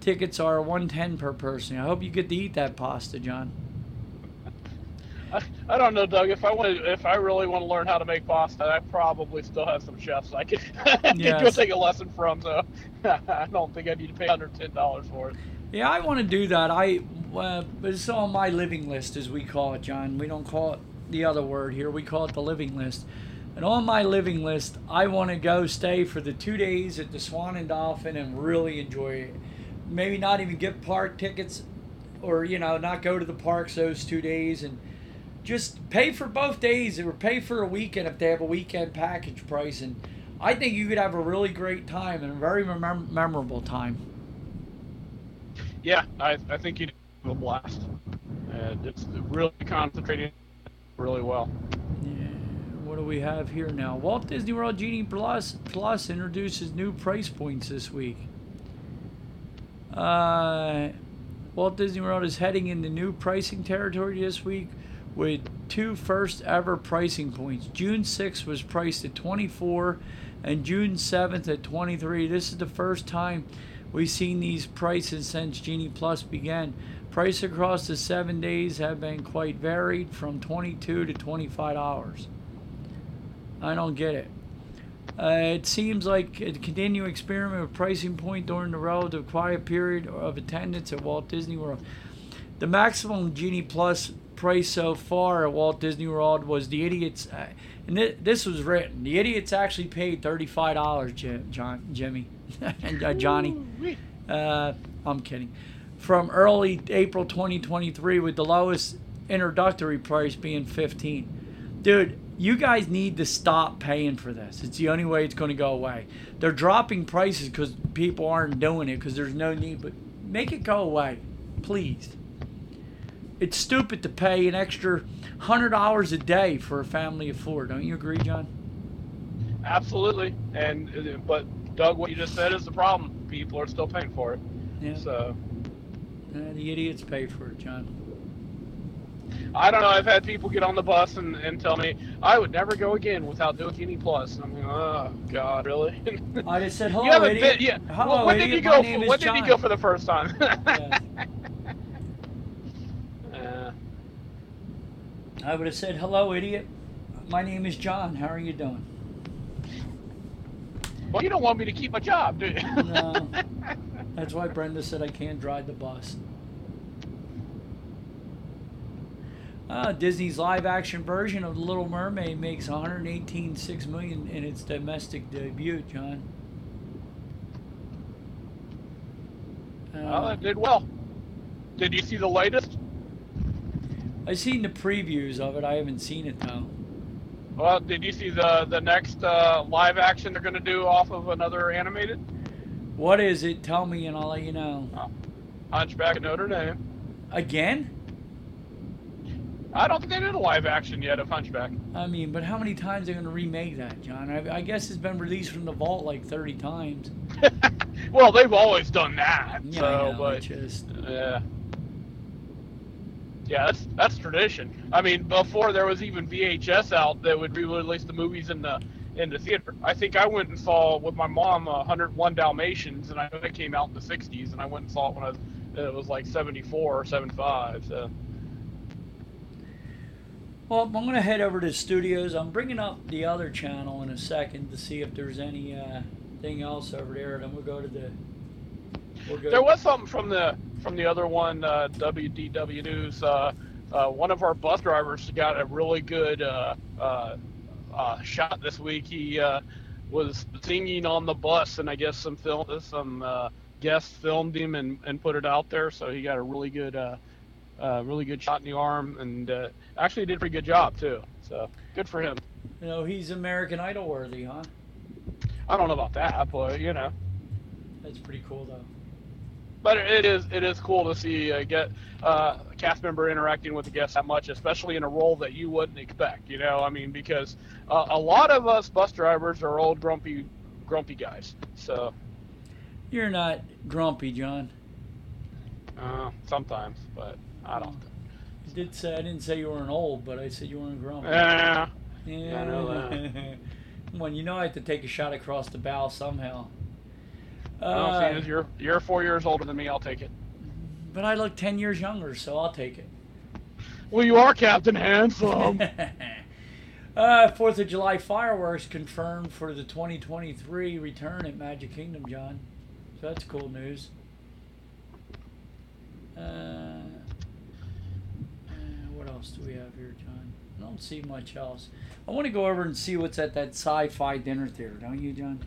tickets are 110 per person. I hope you get to eat that pasta, John. I, I don't know, Doug. If I want to, if I really want to learn how to make pasta, I probably still have some chefs I could, I could go take a lesson from. So I don't think I need to pay under ten dollars for it. Yeah, I want to do that. I, uh, it's on my living list, as we call it, John. We don't call it the other word here. We call it the living list. And on my living list, I want to go stay for the two days at the Swan and Dolphin and really enjoy it. Maybe not even get park tickets, or you know, not go to the parks those two days, and just pay for both days or pay for a weekend if they have a weekend package price. And I think you could have a really great time and a very memor- memorable time. Yeah, I, I think you'd have a blast. And it's really concentrating really well. What do we have here now? Walt Disney World Genie Plus Plus introduces new price points this week. Uh, Walt Disney World is heading into new pricing territory this week with two first ever pricing points. June 6th was priced at 24 and June 7th at 23. This is the first time we've seen these prices since Genie Plus began. Price across the seven days have been quite varied from 22 to 25 dollars. I don't get it. Uh, it seems like a continuing experiment with pricing point during the relative quiet period of attendance at Walt Disney World. The maximum Genie Plus price so far at Walt Disney World was the idiots, uh, and thi- this was written. The idiots actually paid thirty-five dollars, Jim, John, Jimmy, and uh, Johnny. Uh, I'm kidding. From early April 2023, with the lowest introductory price being 15. Dude, you guys need to stop paying for this. It's the only way it's going to go away. They're dropping prices because people aren't doing it because there's no need. But make it go away, please. It's stupid to pay an extra hundred dollars a day for a family of four. Don't you agree, John? Absolutely. And but Doug, what you just said is the problem. People are still paying for it. Yeah. So Uh, the idiots pay for it, John. I don't know. I've had people get on the bus and, and tell me I would never go again without doing Genie Plus. I'm like, oh God, really? I just said hello, you haven't idiot. been, yeah. Hello, well, when idiot. did you go? For, when did you go for the first time? Yes. Uh, I would have said, "Hello, idiot. My name is John. How are you doing?" well, you don't want me to keep my job, do you? No. That's why Brenda said I can't drive the bus. Uh, Disney's live-action version of The Little Mermaid makes 118.6 million in its domestic debut, John. Well, Uh, it did well. Did you see the latest? I've seen the previews of it. I haven't seen it though. Well, did you see the the next uh, live action they're going to do off of another animated What is it? Tell me, and I'll let you know. Hunchback of Notre Dame? Again? I don't think they did a live action yet of Hunchback. I mean, but how many times are they going to remake that, John? I, I guess it's been released from the vault like 30 times. well, they've always done that. Yeah, so, I know, but just yeah, yeah, that's that's tradition. I mean, before there was even VHS out that would re-release the movies in the in the theater. I think I went and saw with my mom uh, 101 Dalmatians, and I know it came out in the 60s, and I went and saw it when I was it was like 74 or 75. So. Well, I'm going to head over to the studios. I'm bringing up the other channel in a second to see if there's any uh, thing else over there. Then we'll go to the. We'll go There was something from the from the other one, uh, WDW News. Uh, uh, one of our bus drivers got a really good uh, uh, uh, shot this week. He uh, was singing on the bus, and I guess some film some uh, guests filmed him and, and put it out there. So he got a really good uh, really good shot in the arm, and uh, actually did a pretty good job too. So good for him. You know, he's American Idol worthy, huh? I don't know about that, but you know. That's pretty cool, though. but it is it is cool to see uh, get uh, a cast member interacting with the guests that much, especially in a role that you wouldn't expect. You know, I mean, because uh, a lot of us bus drivers are old grumpy grumpy guys. So You're not grumpy, John. uh, sometimes, but I don't. I did say I didn't say you weren't old, but I said you weren't grumpy. Yeah, Yeah, I know Come on, you know I have to take a shot across the bow somehow. I don't Uh, see. You're you're four years older than me. I'll take it. but I look ten years younger, so I'll take it. Well, you are Captain Handsome. uh, Fourth of July fireworks confirmed for the 2023 return at Magic Kingdom, John. So that's cool news. Uh, what else do we have here, John? I don't see much else. I want to go over and see what's at that sci-fi dinner theater, don't you, John?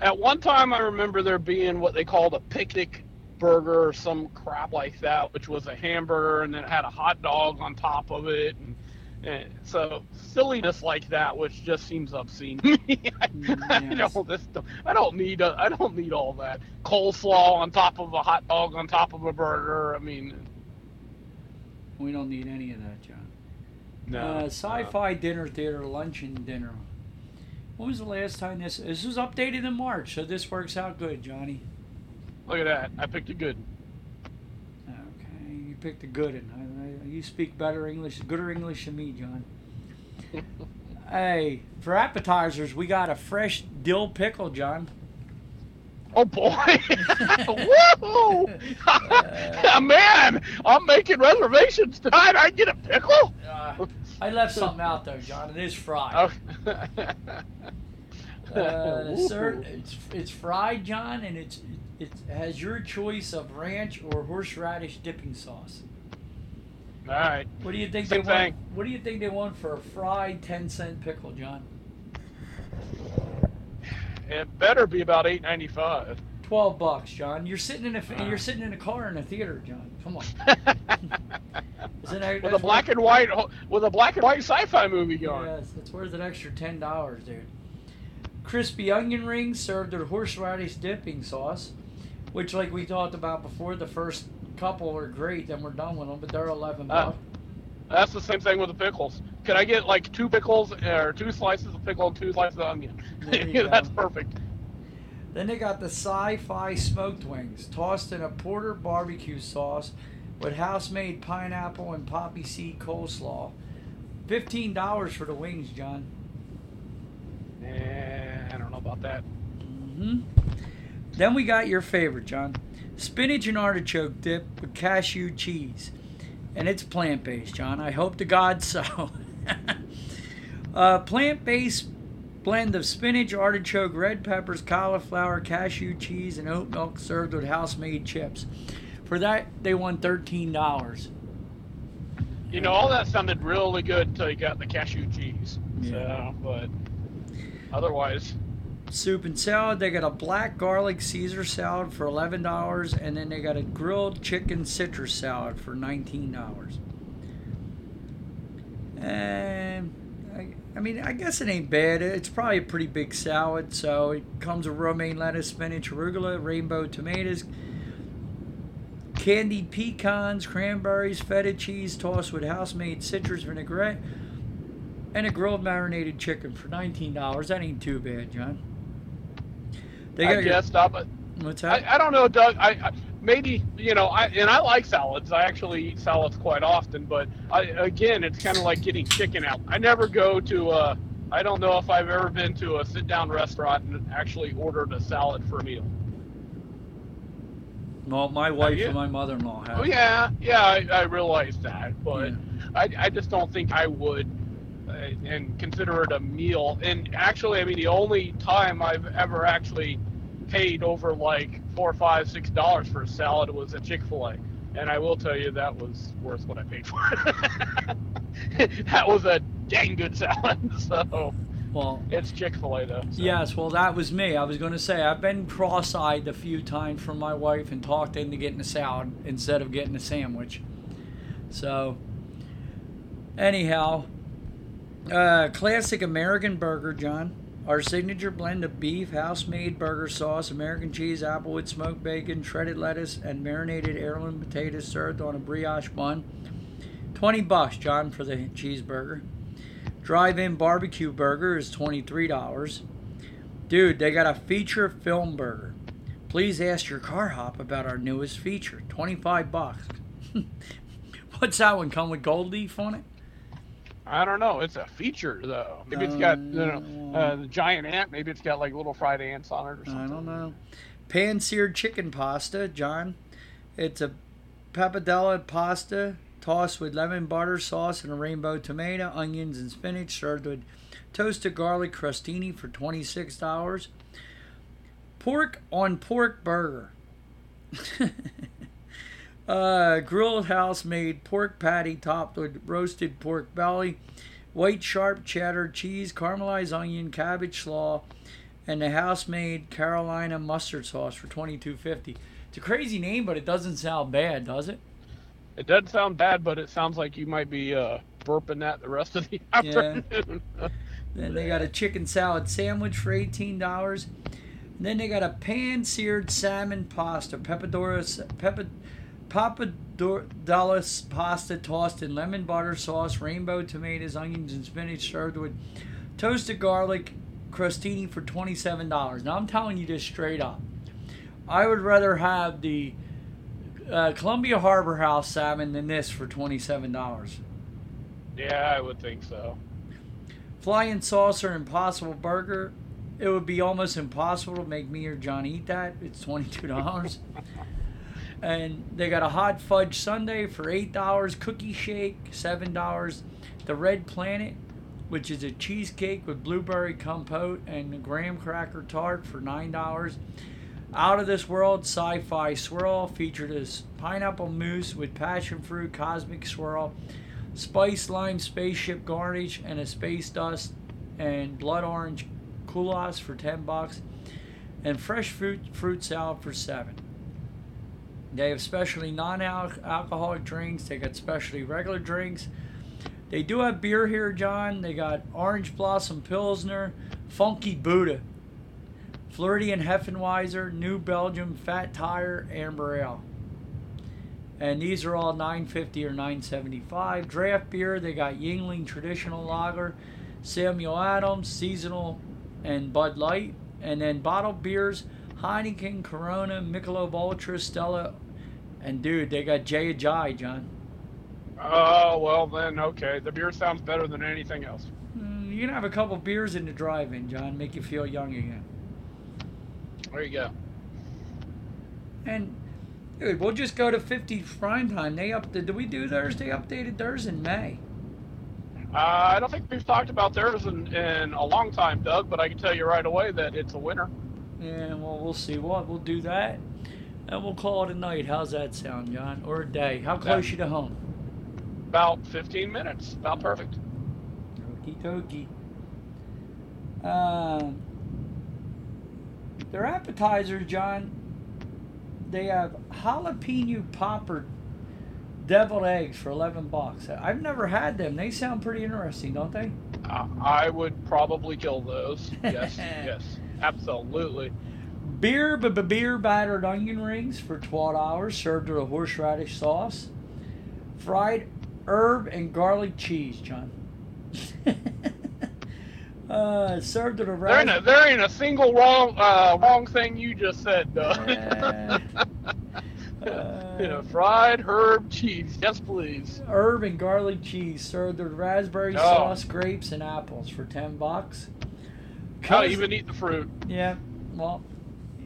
At one time, I remember there being what they called a picnic burger or some crap like that, which was a hamburger and then it had a hot dog on top of it. And, and so silliness like that, which just seems obscene to me. I, I Yes. don't, this, I don't need a, I don't need all that coleslaw on top of a hot dog on top of a burger. I mean, We don't need any of that, John. no. uh, sci-fi dinner theater luncheon dinner. When was the last time this? This was updated in March, so this works out good, Johnny. Look at that. I picked a good. Okay, you picked a good one. I, I, you speak better English, gooder English than me, John. hey, for appetizers, we got a fresh dill pickle, John. Oh boy! Woo! Man, I'm making reservations tonight. I get a pickle. Uh, I left something out though, John. It is fried. Uh, sir, it's it's fried, John, and it's it has your choice of ranch or horseradish dipping sauce. All right. What do you think Same they want? thing. What do you think they want for a fried ten cent pickle, John? It better be about eight ninety five. Twelve bucks, John. You're sitting in a Uh. you're sitting in a car in a theater, John. Come on. Isn't that, with a black and white with a black and white sci-fi movie going. Yes, it's worth an extra ten dollars, dude. Crispy onion rings served with horseradish dipping sauce, which, like we talked about before, the first couple are great, then we're done with them, but they're eleven Ah. bucks. That's the same thing with the pickles. Can I get like two pickles or two slices of pickle and two slices of onion? That's go. perfect. Then they got the sci-fi smoked wings, tossed in a porter barbecue sauce with house-made pineapple and poppy seed coleslaw. Fifteen dollars for the wings, John. Eh, I don't know about that. hmm Then we got your favorite, John. Spinach and artichoke dip with cashew cheese. And it's plant based, John. I hope to God so. uh, plant based blend of spinach, artichoke, red peppers, cauliflower, cashew cheese, and oat milk served with house made chips. For that, they won $13. You know, all that sounded really good until you got the cashew cheese. Yeah. So, but otherwise, soup and salad. They got a black garlic Caesar salad for eleven dollars, and then they got a grilled chicken citrus salad for nineteen dollars. And I, I mean, I guess it ain't bad. It's probably a pretty big salad. So it comes with romaine lettuce, spinach, arugula, rainbow tomatoes, candied pecans, cranberries, feta cheese tossed with house-made citrus vinaigrette, and a grilled marinated chicken for nineteen dollars. That ain't too bad, John. They I your- guess stop it. what's that? I, I don't know, Doug. I, I maybe you know, I and I like salads. I actually eat salads quite often, but I, again, it's kind of like getting chicken out. I never go to a. I don't know if I've ever been to a sit-down restaurant and actually ordered a salad for a meal. well, my wife and my mother-in-law have. Oh yeah, yeah, I, I realize that, but Yeah. I, I just don't think I would, uh, and consider it a meal. And actually, I mean, the only time I've ever actually paid over like four, five, six dollars for a salad it was at Chick Fil A, and I will tell you that was worth what I paid for. it. that was a dang good salad. So Well, it's Chick Fil A though. so. yes. Well, that was me. I was going to say I've been cross-eyed a few times from my wife and talked into getting a salad instead of getting a sandwich. So, anyhow, uh, classic American burger, John. Our signature blend of beef, house-made burger sauce, American cheese, applewood smoked bacon, shredded lettuce, and marinated heirloom potatoes served on a brioche bun. Twenty bucks, John, for the cheeseburger. Drive-in barbecue burger is twenty-three dollars. Dude, they got a feature film burger. Please ask your car hop about our newest feature. Twenty-five bucks. What's that one? Come with gold leaf on it? I don't know. It's a feature though. Maybe it's got you know uh, the giant ant. Maybe it's got like little fried ants on it or something. I don't know. Pan seared chicken pasta, John. It's a pappardelle pasta tossed with lemon butter sauce and a rainbow tomato, onions, and spinach, served with toasted garlic crostini for twenty-six dollars. Pork on pork burger. uh, grilled house made pork patty topped with roasted pork belly, white sharp cheddar cheese, caramelized onion, cabbage slaw, and the house-made Carolina mustard sauce for twenty-two fifty. It's a crazy name, but it doesn't sound bad, does it? It doesn't sound bad, but it sounds like you might be uh, burping that the rest of the afternoon. Then they got a chicken salad sandwich for eighteen dollars. Then they got a pan-seared salmon pasta, peppadoras, peppa, pappardelle pasta tossed in lemon butter sauce, rainbow tomatoes, onions, and spinach, served with toasted garlic crostini for twenty-seven dollars. Now I'm telling you this straight up. I would rather have the uh, Columbia Harbor House salmon than this for twenty-seven dollars. yeah, I would think so. Flying saucer impossible burger. It would be almost impossible to make me or John eat that. It's twenty two dollars. and they got a hot fudge sundae for eight dollars. Cookie shake seven dollars. The Red Planet, which is a cheesecake with blueberry compote and graham cracker tart for nine dollars. Out of this world sci-fi swirl featured as pineapple mousse with passion fruit cosmic swirl spice lime spaceship garnish and a space dust and blood orange coulas for 10 bucks and fresh fruit fruit salad for 7 they have specially non-alcoholic drinks. They got specially regular drinks. They do have beer here john. They got orange blossom pilsner funky buddha floridian hefeweizen new belgium fat tire amber ale. And these are all 950 or 975 draft beer they got yuengling traditional lager samuel adams seasonal and bud light. And then bottled beers heineken corona michelob ultra stella and dude they got jay ajay john Oh well, then okay. The beer sounds better than anything else. Mm, you can have a couple beers in the drive-in john make you feel young again There you go. and dude we'll just go to 50 prime time they up did we do theirs they updated theirs in may Uh, I don't think we've talked about theirs in, in a long time, Doug. But I can tell you right away that it's a winner. Yeah, well, we'll see. What we'll do that, and we'll call it a night. How's that sound, John? Or a day? How close you to home? about 15 minutes. About perfect. Okie dokie. Um, their appetizers, John, they have jalapeno popper deviled eggs for 11 bucks. I've never had them. They sound pretty interesting, don't they? Uh, I would probably kill those. Yes, yes, absolutely. Beer, b- b- beer battered onion rings for twelve hours, served with a horseradish sauce. Fried herb and garlic cheese, John. uh, served with a There ain't a, raspberry. there ain't a single wrong uh, wrong thing you just said, Doug. Uh, yeah, fried herb cheese. Yes, please. herb and garlic cheese served with raspberry Oh. sauce, grapes, and apples for ten bucks. I'll Cousin- even eat the fruit. Yeah, well,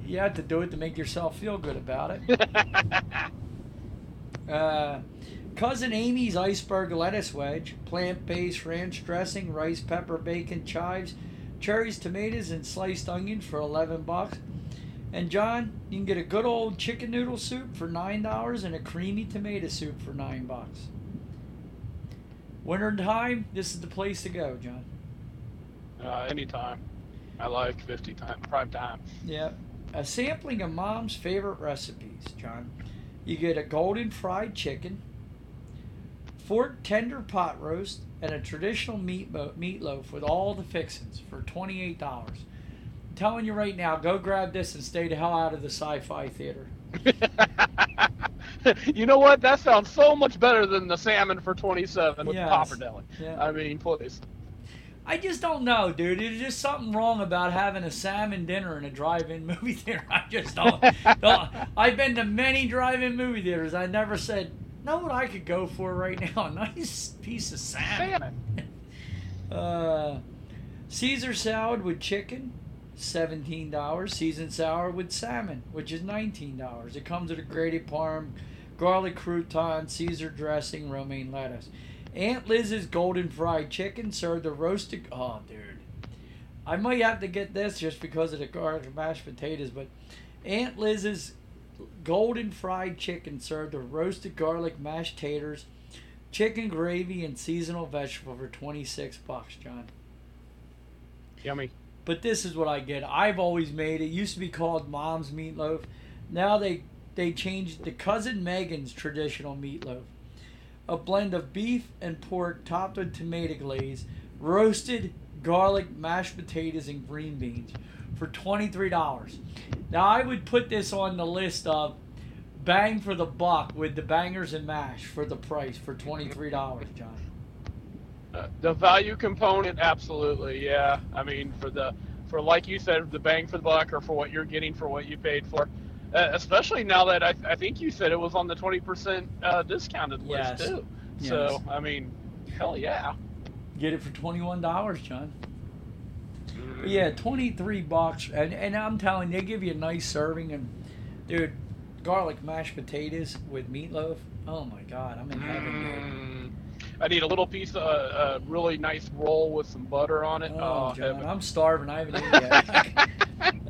you have to do it to make yourself feel good about it. Uh, Cousin Amy's iceberg lettuce wedge, plant-based ranch dressing, rice, pepper, bacon, chives, cherries, tomatoes, and sliced onion for eleven bucks. And John, you can get a good old chicken noodle soup for nine dollars and a creamy tomato soup for nine bucks. Winter time, this is the place to go, John. uh, anytime. I like 50 time prime time. Yeah. A sampling of mom's favorite recipes, John. You get a golden fried chicken, fork tender pot roast, and a traditional meat mo- meatloaf with all the fixings for $28. I'm telling you right now, go grab this and stay the hell out of the sci fi theater. you know what? That sounds so much better than the salmon for 27 with Yes. Popper Deli. Yeah. I mean, please. I just don't know, dude. There's just something wrong about having a salmon dinner in a drive-in movie theater. I just don't. don't. I've been to many drive-in movie theaters. I never said, know what I could go for right now? A nice piece of salmon. Salmon. Uh, Caesar salad with chicken, seventeen dollars. Seasoned salad with salmon, which is nineteen dollars. It comes with a grated parm, garlic crouton, Caesar dressing, romaine lettuce. Aunt Liz's golden fried chicken served a roasted. Oh, dude, I might have to get this just because of the garlic mashed potatoes. But Aunt Liz's golden fried chicken served a roasted garlic mashed taters, chicken gravy, and seasonal vegetable for twenty six bucks, John. Yummy. But this is what I get. I've always made it. Used to be called Mom's meatloaf. Now they they changed to cousin Megan's traditional meatloaf. A blend of beef and pork topped with tomato glaze, roasted garlic, mashed potatoes, and green beans for twenty three dollars. Now I would put this on the list of bang for the buck with the bangers and mash for the price for twenty three dollars, John. Uh, the value component, absolutely, yeah. I mean, for the for like you said, the bang for the buck, or for what you're getting for what you paid for. Uh, especially now that I, I think you said it was on the 20% uh, discounted list too. Yes. So I mean, hell yeah. Get it for twenty one dollars, John. But yeah, twenty three bucks, and and I'm telling you, they give you a nice serving, and dude, garlic mashed potatoes with meatloaf. Oh my God, I'm in heaven, Mm. I need a little piece of uh, a really nice roll with some butter on it. Oh, Oh, John. I'm starving. I haven't eaten yet.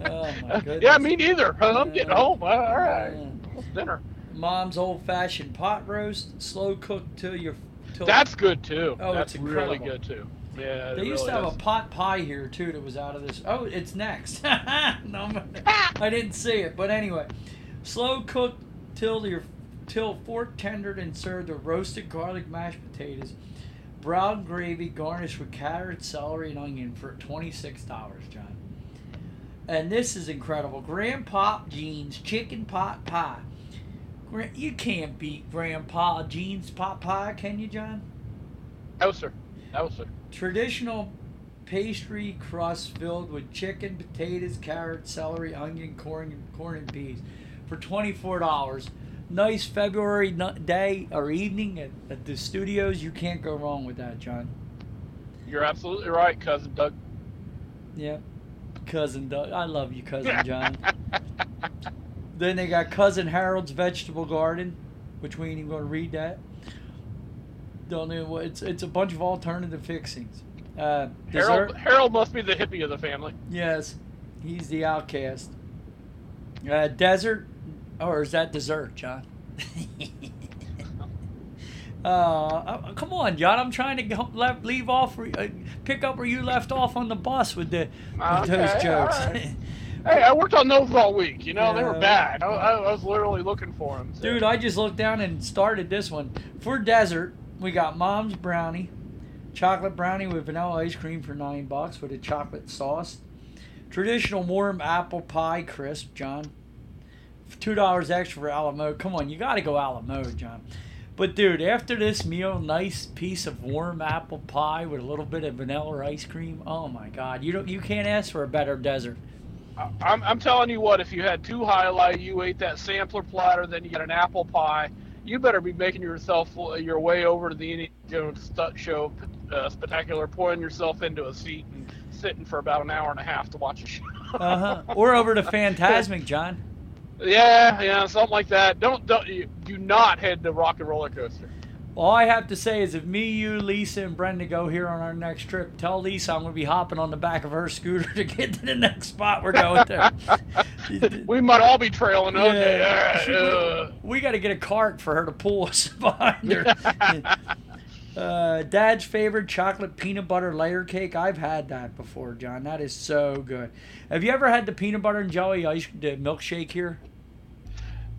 oh my goodness. yeah, me neither. I'm getting home. All right, Yeah. What's dinner? Mom's old fashioned pot roast, slow cooked till you're. Till That's good too. Oh, That's it's really good too. Yeah, They used to have is. a pot pie here too that was out of this. Oh, it's next. no, I didn't see it, but anyway, slow cooked till your till fork tendered and served with roasted garlic mashed potatoes, brown gravy garnished with carrot, celery, and onion for twenty six dollars, John. And this is incredible. Grandpa Jean's chicken pot pie. You can't beat Grandpa Jean's pot pie, can you, John? No, sir. No, sir. Traditional pastry crust filled with chicken, potatoes, carrots, celery, onion, corn, corn and peas for twenty-four dollars. Nice February day or evening at, at the studios. You can't go wrong with that, John. You're absolutely right, cousin Doug. Yeah, cousin Doug. I love you, cousin John. then they got cousin Harold's vegetable garden, which we ain't even going to read that. Don't know what it's. It's a bunch of alternative fixings. Uh, Harold Harold must be the hippie of the family. Yes, he's the outcast. Uh, desert, or is that dessert, John? Uh, uh, come on, John. I'm trying to go, leave off, uh, pick up where you left off on the bus with the with those jokes. right. Hey, I worked on those all week. You know, they were bad. I, I was literally looking for them. Dude, I just looked down and started this one. For dessert, we got Mom's Brownie, chocolate brownie with vanilla ice cream for nine bucks with a chocolate sauce. Traditional warm apple pie crisp, John. Two dollars extra for Alamo. Come on, you got to go Alamo, John. But dude, after this meal, nice piece of warm apple pie with a little bit of vanilla ice cream. Oh my God, you don't, you can't ask for a better dessert. I'm, I'm telling you what, if you had two highlight, you ate that sampler platter, then you got an apple pie, you better be making yourself your way over to the Indiana Jones Stunt Show uh, spectacular, pouring yourself into a seat and sitting for about an hour and a half to watch a show. Uh huh. Or over to Fantasmic, John. Yeah, yeah, something like that. Don't don't you do not head to Rock and Roller Coaster. All I have to say is if me, you, Lisa, and Brenda go here on our next trip, tell Lisa I'm going to be hopping on the back of her scooter to get to the next spot we're going to. We might all be trailing. Okay, Yeah. right. Uh, we got to get a cart for her to pull us behind her. uh, Dad's favorite chocolate peanut butter layer cake. I've had that before, John. That is so good. Have you ever had the peanut butter and jelly ice the milkshake here?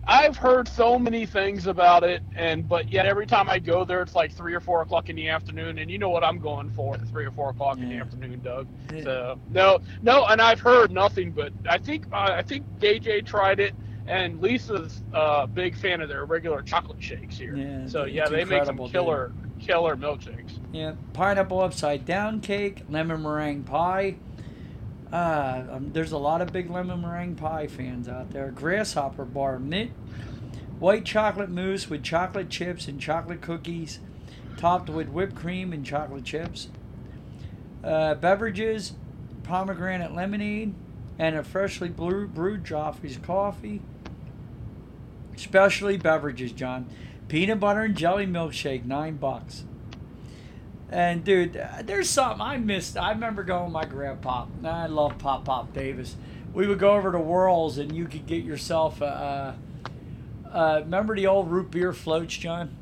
I've heard so many things about it, and but yet every time I go there, it's like three or four o'clock in the afternoon, and you know what I'm going for at three or four o'clock in the afternoon, Doug. Yeah. So no, no, and I've heard nothing but I think uh, I think DJ tried it, and Lisa's a uh, big fan of their regular chocolate shakes here. Yeah, so yeah, they make some incredible, dude. killer killer milkshakes. Yeah, pineapple upside down cake, lemon meringue pie. Uh, um, there's a lot of big lemon meringue pie fans out there. Grasshopper bar mint, white chocolate mousse with chocolate chips and chocolate cookies, topped with whipped cream and chocolate chips. Uh, beverages, pomegranate lemonade, and a freshly brewed, brewed Joffrey's coffee. Specialty beverages, John. Peanut butter and jelly milkshake, nine bucks. And dude, there's something I missed. I remember going with my grandpa. I love Pop Pop Davis. We would go over to Whirls, and you could get yourself a. Uh, uh, remember the old root beer floats, John?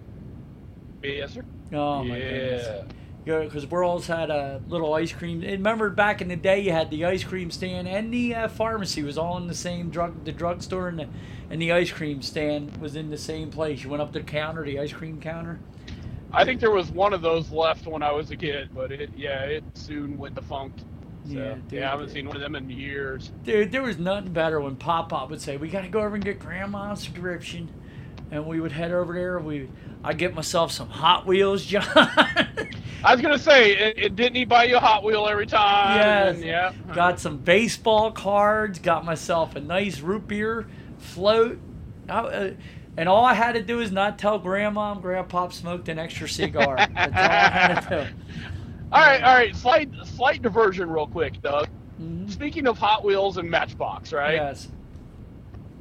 Yes, sir. Oh my yeah. goodness. Because Whirls had a little ice cream. And remember back in the day, you had the ice cream stand and the uh, pharmacy was all in the same drug. The drugstore and the and the ice cream stand was in the same place. You went up the counter, the ice cream counter. I think there was one of those left when I was a kid, but it yeah, it soon went defunct. So, Yeah, yeah. I haven't seen one of them in years. Dude, there was nothing better when Pop Pop would say, "We got to go over and get Grandma's subscription," and we would head over there. We, I get myself some Hot Wheels, John. I was gonna say, it, it didn't he buy you a Hot Wheel every time? Yes. And, yeah. got some baseball cards. Got myself a nice root beer float. I, uh, and all I had to do is not tell Grandma and Grandpa smoked an extra cigar. That's all I had to do. All right, all right. Slight slight diversion, real quick, Doug. Mhm. Speaking of Hot Wheels and Matchbox, right? Yes.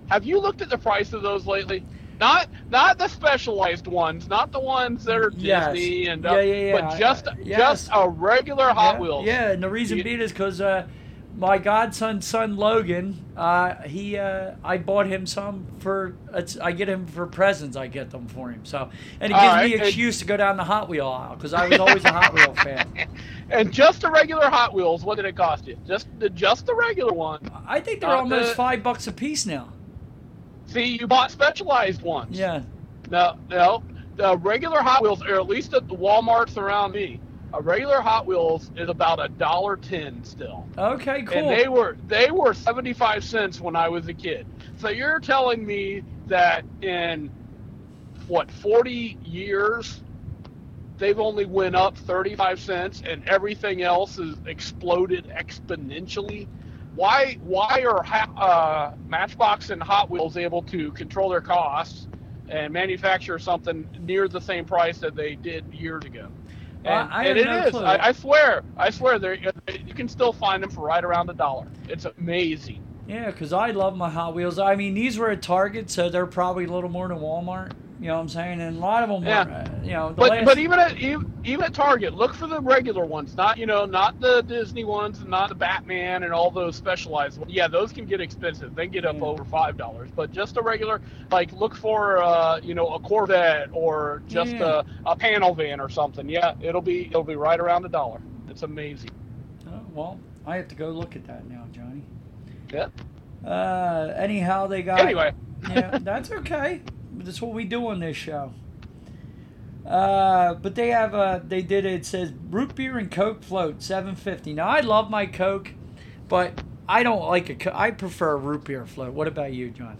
Have you looked at the price of those lately? Not not the specialized ones, not the ones that are Yes. Disney and Yeah, yeah, yeah. but just I- yes. just a regular Hot yeah, Wheels. Yeah, and the reason being is because uh, my godson's son Logan, uh, he, uh, I bought him some for. I get him for presents. I get them for him. So, and it All gives right, me an excuse to go down the Hot Wheel aisle because I was always a Hot Wheel fan. And just the regular Hot Wheels, what did it cost you? Just the just the regular one. I think they're Uh, almost the- five bucks a piece now. See, you bought specialized ones. Yeah. No, no. The regular Hot Wheels, or at least at the WalMarts around me, a regular Hot Wheels is about a dollar ten still. Okay. Cool. And they were they were seventy five cents when I was a kid. So you're telling me that in what forty years they've only went up thirty five cents and everything else has exploded exponentially? Why why are ha- uh, Matchbox and Hot Wheels able to control their costs and manufacture something near the same price that they did years ago? Well, And, I and it no is. I, I swear. I swear. There, you can still find them for right around a dollar. It's amazing. Yeah, because I love my Hot Wheels. I mean, these were at Target, so they're probably a little more than Walmart. You know what I'm saying? And a lot of them, Yeah. were, uh, you know, the But last, but even at even at Target, look for the regular ones, not you know not the Disney ones, and not the Batman and all those specialized ones. Yeah, those can get expensive. They get up Yeah. over five dollars. But just a regular, like look for uh, you know a Corvette or just Yeah. a, a panel van or something. Yeah, it'll be it'll be right around a dollar. It's amazing. Oh, well, I have to go look at that now, Johnny. Yeah. Uh, anyhow, they got. Anyway, yeah, that's okay. That's what we do on this show. Uh, but they have uh, they did it. It says root beer and Coke float, seven fifty. Now I love my Coke, but I don't like a. Co- I prefer a root beer float. What about you, John?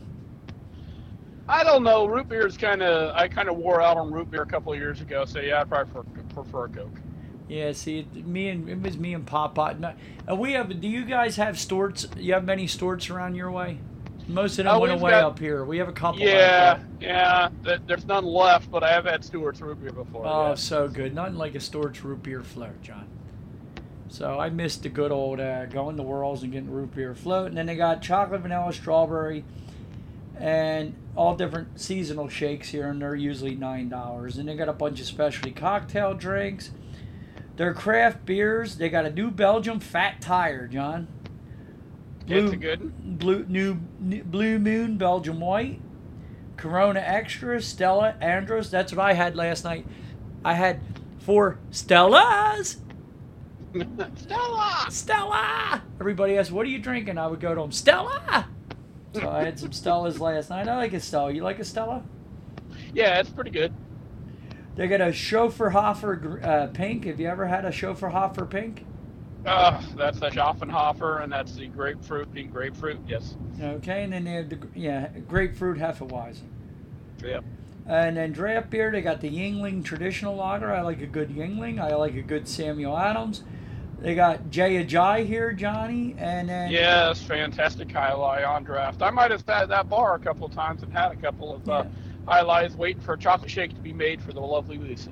I don't know. Root beer is kind of I kind of wore out on root beer a couple of years ago. So yeah, I probably prefer, prefer a Coke. Yeah, see, it- me and it was me and Pop Pot. And And we have. Do you guys have Stewart's? You have many Stewart's around your way? Most of them Oh, went away got- up here. We have a couple. Yeah, there. yeah. There's none left, but I have had Stewart's root beer before. Oh, yeah. so good. Nothing like a Stewart's root beer float, John. So I missed the good old uh, going to Whirls and getting root beer float. And then they got chocolate, vanilla, strawberry, and all different seasonal shakes here, and they're usually $9. And they got a bunch of specialty cocktail drinks. Their craft beers, they got a new Belgium Fat Tire, John. Good. Blue, new, new Blue Moon Belgium White, Corona Extra, Stella, Artois. That's what I had last night. I had four Stellas. Stella. Stella. Everybody asked, "What are you drinking?" I would go to them, Stella. So I had some Stellas last night. I like a Stella. You like a Stella? Yeah, it's pretty good. They got a Schöfferhofer gr- uh, pink. Have you ever had a Schöfferhofer pink? Uh, that's the Schöfferhofer, and that's the grapefruit, pink grapefruit. Yes. Okay, and then they have the yeah grapefruit Hefeweizen. Yep. And then draft beer, they got the Yuengling traditional lager. I like a good Yuengling. I like a good Samuel Adams. They got Jay Ajay here, Johnny, and then Yes, fantastic highlight on draft. I might have sat at that bar a couple of times and had a couple of uh, highlights waiting for a chocolate shake to be made for the lovely Lucy.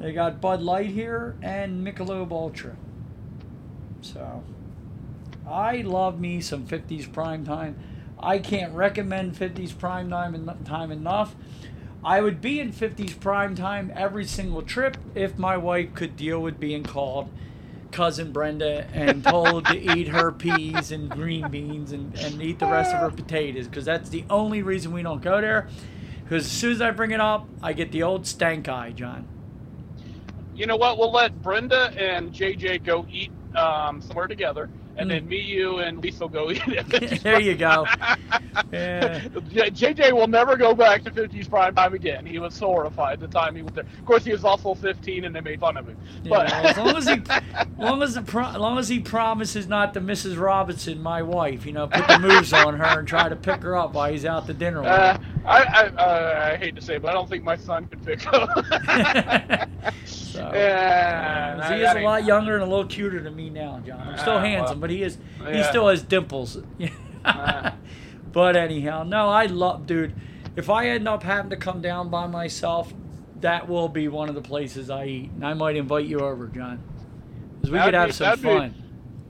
they got Bud Light here and Michelob Ultra. So, I love me some 50s prime time. I can't recommend 50s prime time, en- time enough. I would be in 50s prime time every single trip if my wife could deal with being called cousin Brenda and told to eat her peas and green beans and, and eat the rest of her potatoes because that's the only reason we don't go there. Because as soon as I bring it up, I get the old stank eye, John. You know what? We'll let Brenda and JJ go eat um, somewhere together, and Mm. then me, you, and Lisa will go eat it. there you go. Yeah. JJ will never go back to 50s prime time again. He was so horrified the time he went there. Of course, he was also 15, and they made fun of him. But as long as he, as long as the pro, long as he promises not to Mrs. Robinson, my wife, you know, put the moves on her and try to pick her up while he's out to dinner. with Uh, her. I, I, uh, I hate to say, it, but I don't think my son could pick up. So, yeah, Uh, he is a lot younger and a little cuter than me now, John. I'm still well. handsome, but he is he Yeah. still has dimples. Ah. but anyhow, no, I love, dude. If I end up having to come down by myself, that will be one of the places I eat, and I might invite you over, John, because we That'd could have be- some that'd be- fun.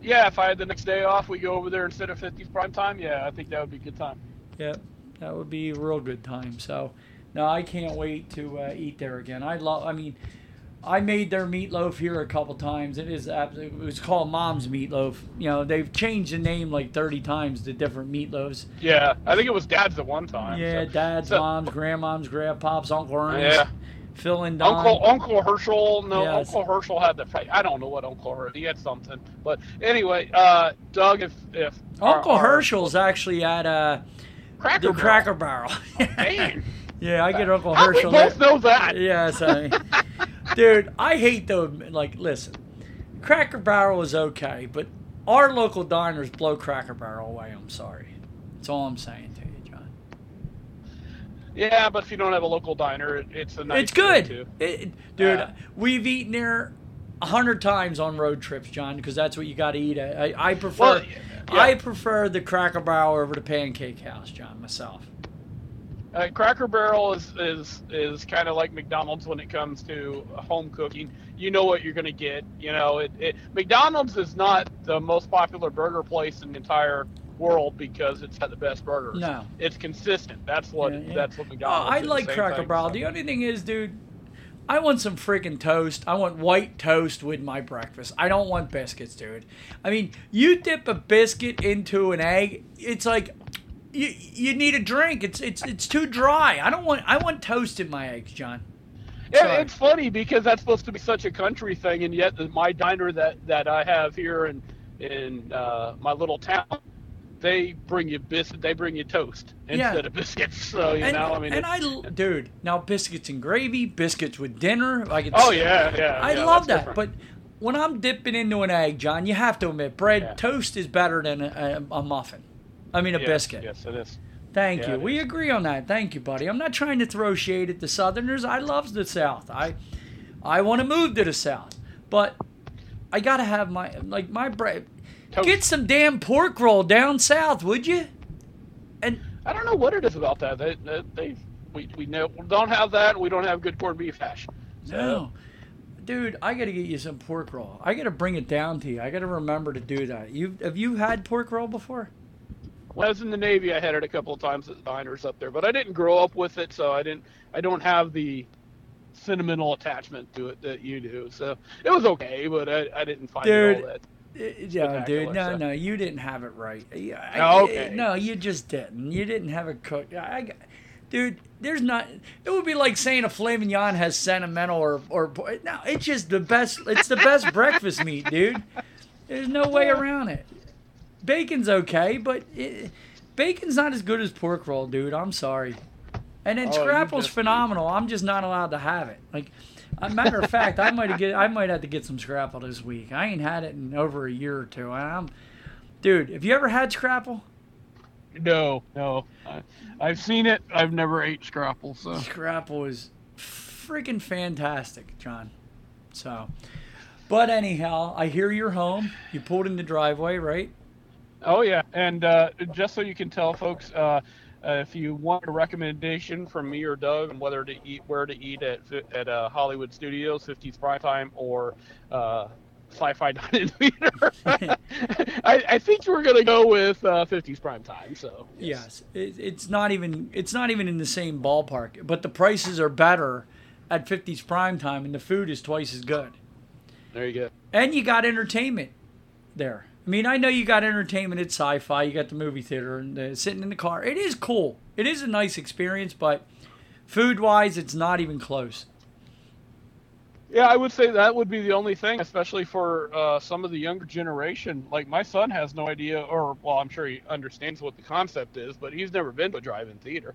Yeah, if I had the next day off, we go over there instead of 50s prime time. Yeah, I think that would be a good time. Yep, that would be a real good time. So, no, I can't wait to uh, eat there again. I love. I mean, I made their meatloaf here a couple times. It is absolutely. It was called Mom's Meatloaf. You know, they've changed the name like thirty times to different meatloafs. Yeah, I think it was Dad's at one time. Yeah, so- dad's, so- mom's, grandmom's, grandpa's, Uncle Ernest, Yeah. Phil and Don. Uncle Uncle Herschel, no, Yes. Uncle Herschel had the. I don't know what Uncle Herschel. He had something, but anyway, uh, Doug, if if Uncle our- our Herschel's actually at uh, Cracker the Barrel. Cracker Barrel. Oh, man, yeah, I get Uncle how we Herschel. both there. know that. Yes, I dude, I hate the like. Listen, Cracker Barrel is okay, but our local diners blow Cracker Barrel away. I'm sorry. That's all I'm saying to you, John. Yeah, but if you don't have a local diner, it's a nice it's good. It- dude. We've eaten there a hundred times on road trips, John, because that's what you got to eat. At. I, I prefer. Well, yeah. I prefer the Cracker Barrel over the Pancake House, John. Myself. Uh, Cracker Barrel is is is kind of like McDonald's when it comes to home cooking. You know what you're going to get. You know, it, it McDonald's is not the most popular burger place in the entire world because it's got the best burgers. No. it's consistent. That's what Yeah, yeah. that's what Oh, McDonald's. I is, like Cracker thing, Barrel. so. The only thing is, dude, I want some freaking toast. I want white toast with my breakfast. I don't want biscuits, dude. I mean, you dip a biscuit into an egg, it's like you you need a drink. It's it's it's too dry. I don't want I want toast in my eggs, John. Yeah, Sorry. it's funny because that's supposed to be such a country thing, and yet my diner that that I have here in in uh, my little town, they bring you bis they bring you toast Yeah. instead of biscuits. So you and, know, I mean, and I, dude, now biscuits and gravy, biscuits with dinner, like it's, oh yeah, yeah. I yeah, love that, different. but when I'm dipping into an egg, John, you have to admit, bread Yeah. toast is better than a, a, a muffin. I mean, a Yes, biscuit. Yes, it is. Thank Yeah, you. We is. agree on that. Thank you, buddy. I'm not trying to throw shade at the Southerners. I love the South. I, I want to move to the South, but I gotta have my like my bread. Toast. Get some damn pork roll down south, would you? And I don't know what it is about that. They, they, they we we know, don't have that. We don't have good corned beef hash. So, no, dude, I gotta get you some pork roll. I gotta bring it down to you. I gotta remember to do that. You have you had pork roll before? When I was in the Navy, I had it a couple of times at diners up there, but I didn't grow up with it, so I didn't. I don't have the sentimental attachment to it that you do. So it was okay, but I, I didn't find Dude, it all that. Yeah, dude. No, so. no, you didn't have it right. I- Oh, okay. No, you just didn't. You didn't have it cooked. I, I- dude, there's not. It would be like saying a filet mignon has sentimental or or no. It's just the best. It's the best breakfast meat, dude. There's no way around it. Bacon's okay, but it, bacon's not as good as pork roll, dude. I'm sorry. And then Oh, scrapple's phenomenal. I'm just not allowed to have it. Like, a matter of fact, I might get. I might have to get some scrapple this week. I ain't had it in over a year or two. I'm, dude. Have you ever had scrapple? No, no. I, I've seen it. I've never ate scrapple. So Scrapple is freaking fantastic, John. So, but anyhow, I hear you're home. You pulled in the driveway, right? Oh yeah, and uh, just so you can tell folks, uh, uh, if you want a recommendation from me or Doug on whether to eat, where to eat at at uh, Hollywood Studios, 50s Primetime, or uh, Sci-Fi Dining Theater, I, I think we're gonna go with uh, 50s Primetime. So Yes, it, it's not even it's not even in the same ballpark, but the prices are better at 50s prime time, and the food is twice as good. there you go. And you got entertainment there. I mean, I know you got entertainment at Sci-Fi. You got the movie theater and uh, sitting in the car. It is cool. It is a nice experience, but food-wise, it's not even close. Yeah, I would say that would be the only thing, especially for uh, some of the younger generation. Like my son has no idea, or well, I'm sure he understands what the concept is, but he's never been to a drive-in theater.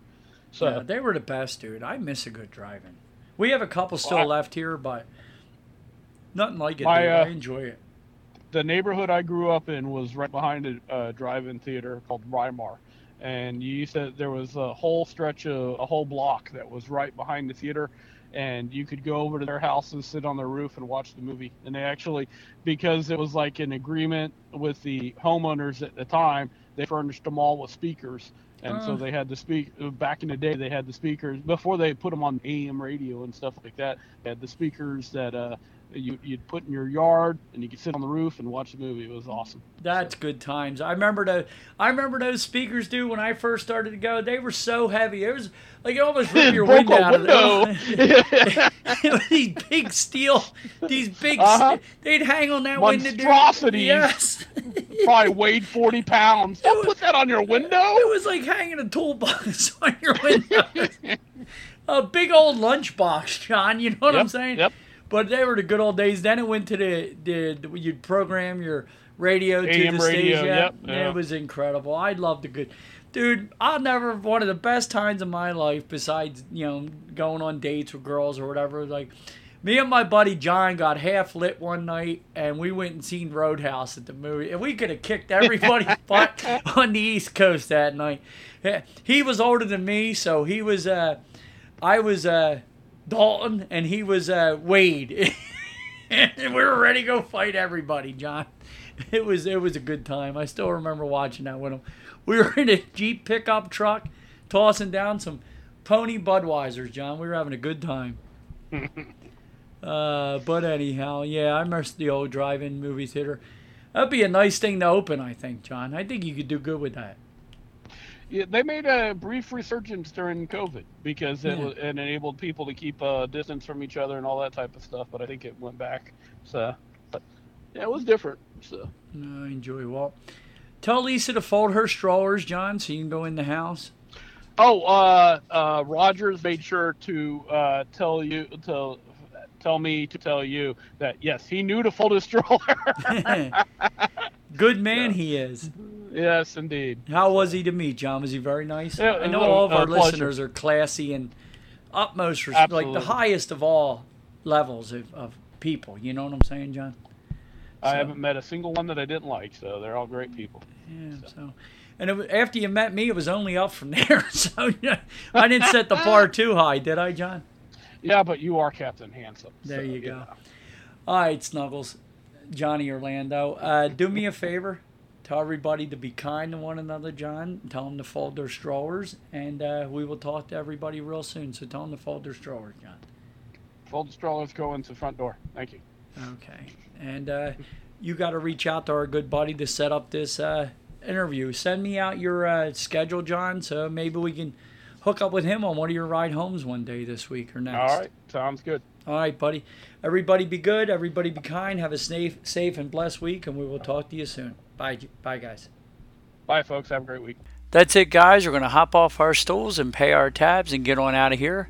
So yeah, they were the best, dude. I miss a good drive-in. We have a couple still Well, I- left here, but nothing like it. My, dude. uh, I enjoy it. The neighborhood I grew up in was right behind a uh, drive-in theater called Rymar, and you used to there was a whole stretch of a whole block that was right behind the theater, and you could go over to their house and sit on their roof and watch the movie. And they actually, because it was like an agreement with the homeowners at the time, they furnished them all with speakers. And Oh. so they had the speak back in the day. They had the speakers before they put them on AM radio and stuff like that. They had the speakers that uh, you, you'd put in your yard, and you could sit on the roof and watch the movie. It was awesome. That's good times. I remember the, I remember those speakers, dude. When I first started to go, they were so heavy. It was like it almost ripped your window out of window. these big steel, these big, Uh-huh. st- they'd hang on that window. Monstrosities. Yes. Probably weighed 40 pounds. Don't put that on your window. It was like hanging a toolbox on your window. a big old lunchbox, John. You know what I'm Yep, saying? yep. But they were the good old days. Then it went to the, the, the you'd program your radio to AM the radio, station. yep, yeah. It was incredible. I loved the good. Dude, I'll never one of the best times of my life besides, you know, going on dates with girls or whatever, like me and my buddy John got half lit one night and we went and seen Roadhouse at the movie. And we could have kicked everybody's butt on the East Coast that night. He was older than me, so he was uh I was uh Dalton and he was uh Wade. and we were ready to go fight everybody, John. It was it was a good time. I still remember watching that with him. We were in a Jeep pickup truck tossing down some pony Budweisers, John. We were having a good time. Uh, but anyhow, yeah, I miss the old drive-in movie theater. That'd be a nice thing to open, I think, John. I think you could do good with that. Yeah, they made a brief resurgence during COVID because it, Yeah. it enabled people to keep uh, distance from each other and all that type of stuff. But I think it went back. So, but yeah, it was different. So No, I enjoy Walt. Tell Lisa to fold her strollers, John, so you can go in the house. Oh, uh, uh, Rogers made sure to uh, tell you to tell me to tell you that yes, he knew to fold his stroller. Good man he is. yes, indeed. How was he to meet, John? Was he very nice? Yeah, I know uh, all of uh, our pleasure. listeners are classy and utmost respect, like the highest of all levels of, of people. You know what I'm saying, John? I haven't met a single one that I didn't like, so they're all great people. Yeah. So, and it was, after you met me, it was only up from there. So yeah, I didn't set the bar too high, did I, John? Yeah, but you are Captain Handsome. There so, you go. know. All right, Snuggles, Johnny Orlando. Uh, do me a favor. Tell everybody to be kind to one another, John. Tell them to fold their strollers, and uh, we will talk to everybody real soon. So tell them to fold their strollers, John. Fold the strollers, go into the front door. Thank you. Okay. And uh, you got to reach out to our good buddy to set up this uh, interview. Send me out your uh, schedule, John, so maybe we can hook up with him on one of your ride homes one day this week or next. All right, sounds good. All right, buddy. Everybody be good. Everybody be kind. Have a safe, safe and blessed week, and we will talk to you soon. Bye, bye, guys. Bye, folks. Have a great week. That's it, guys. We're going to hop off our stools and pay our tabs and get on out of here.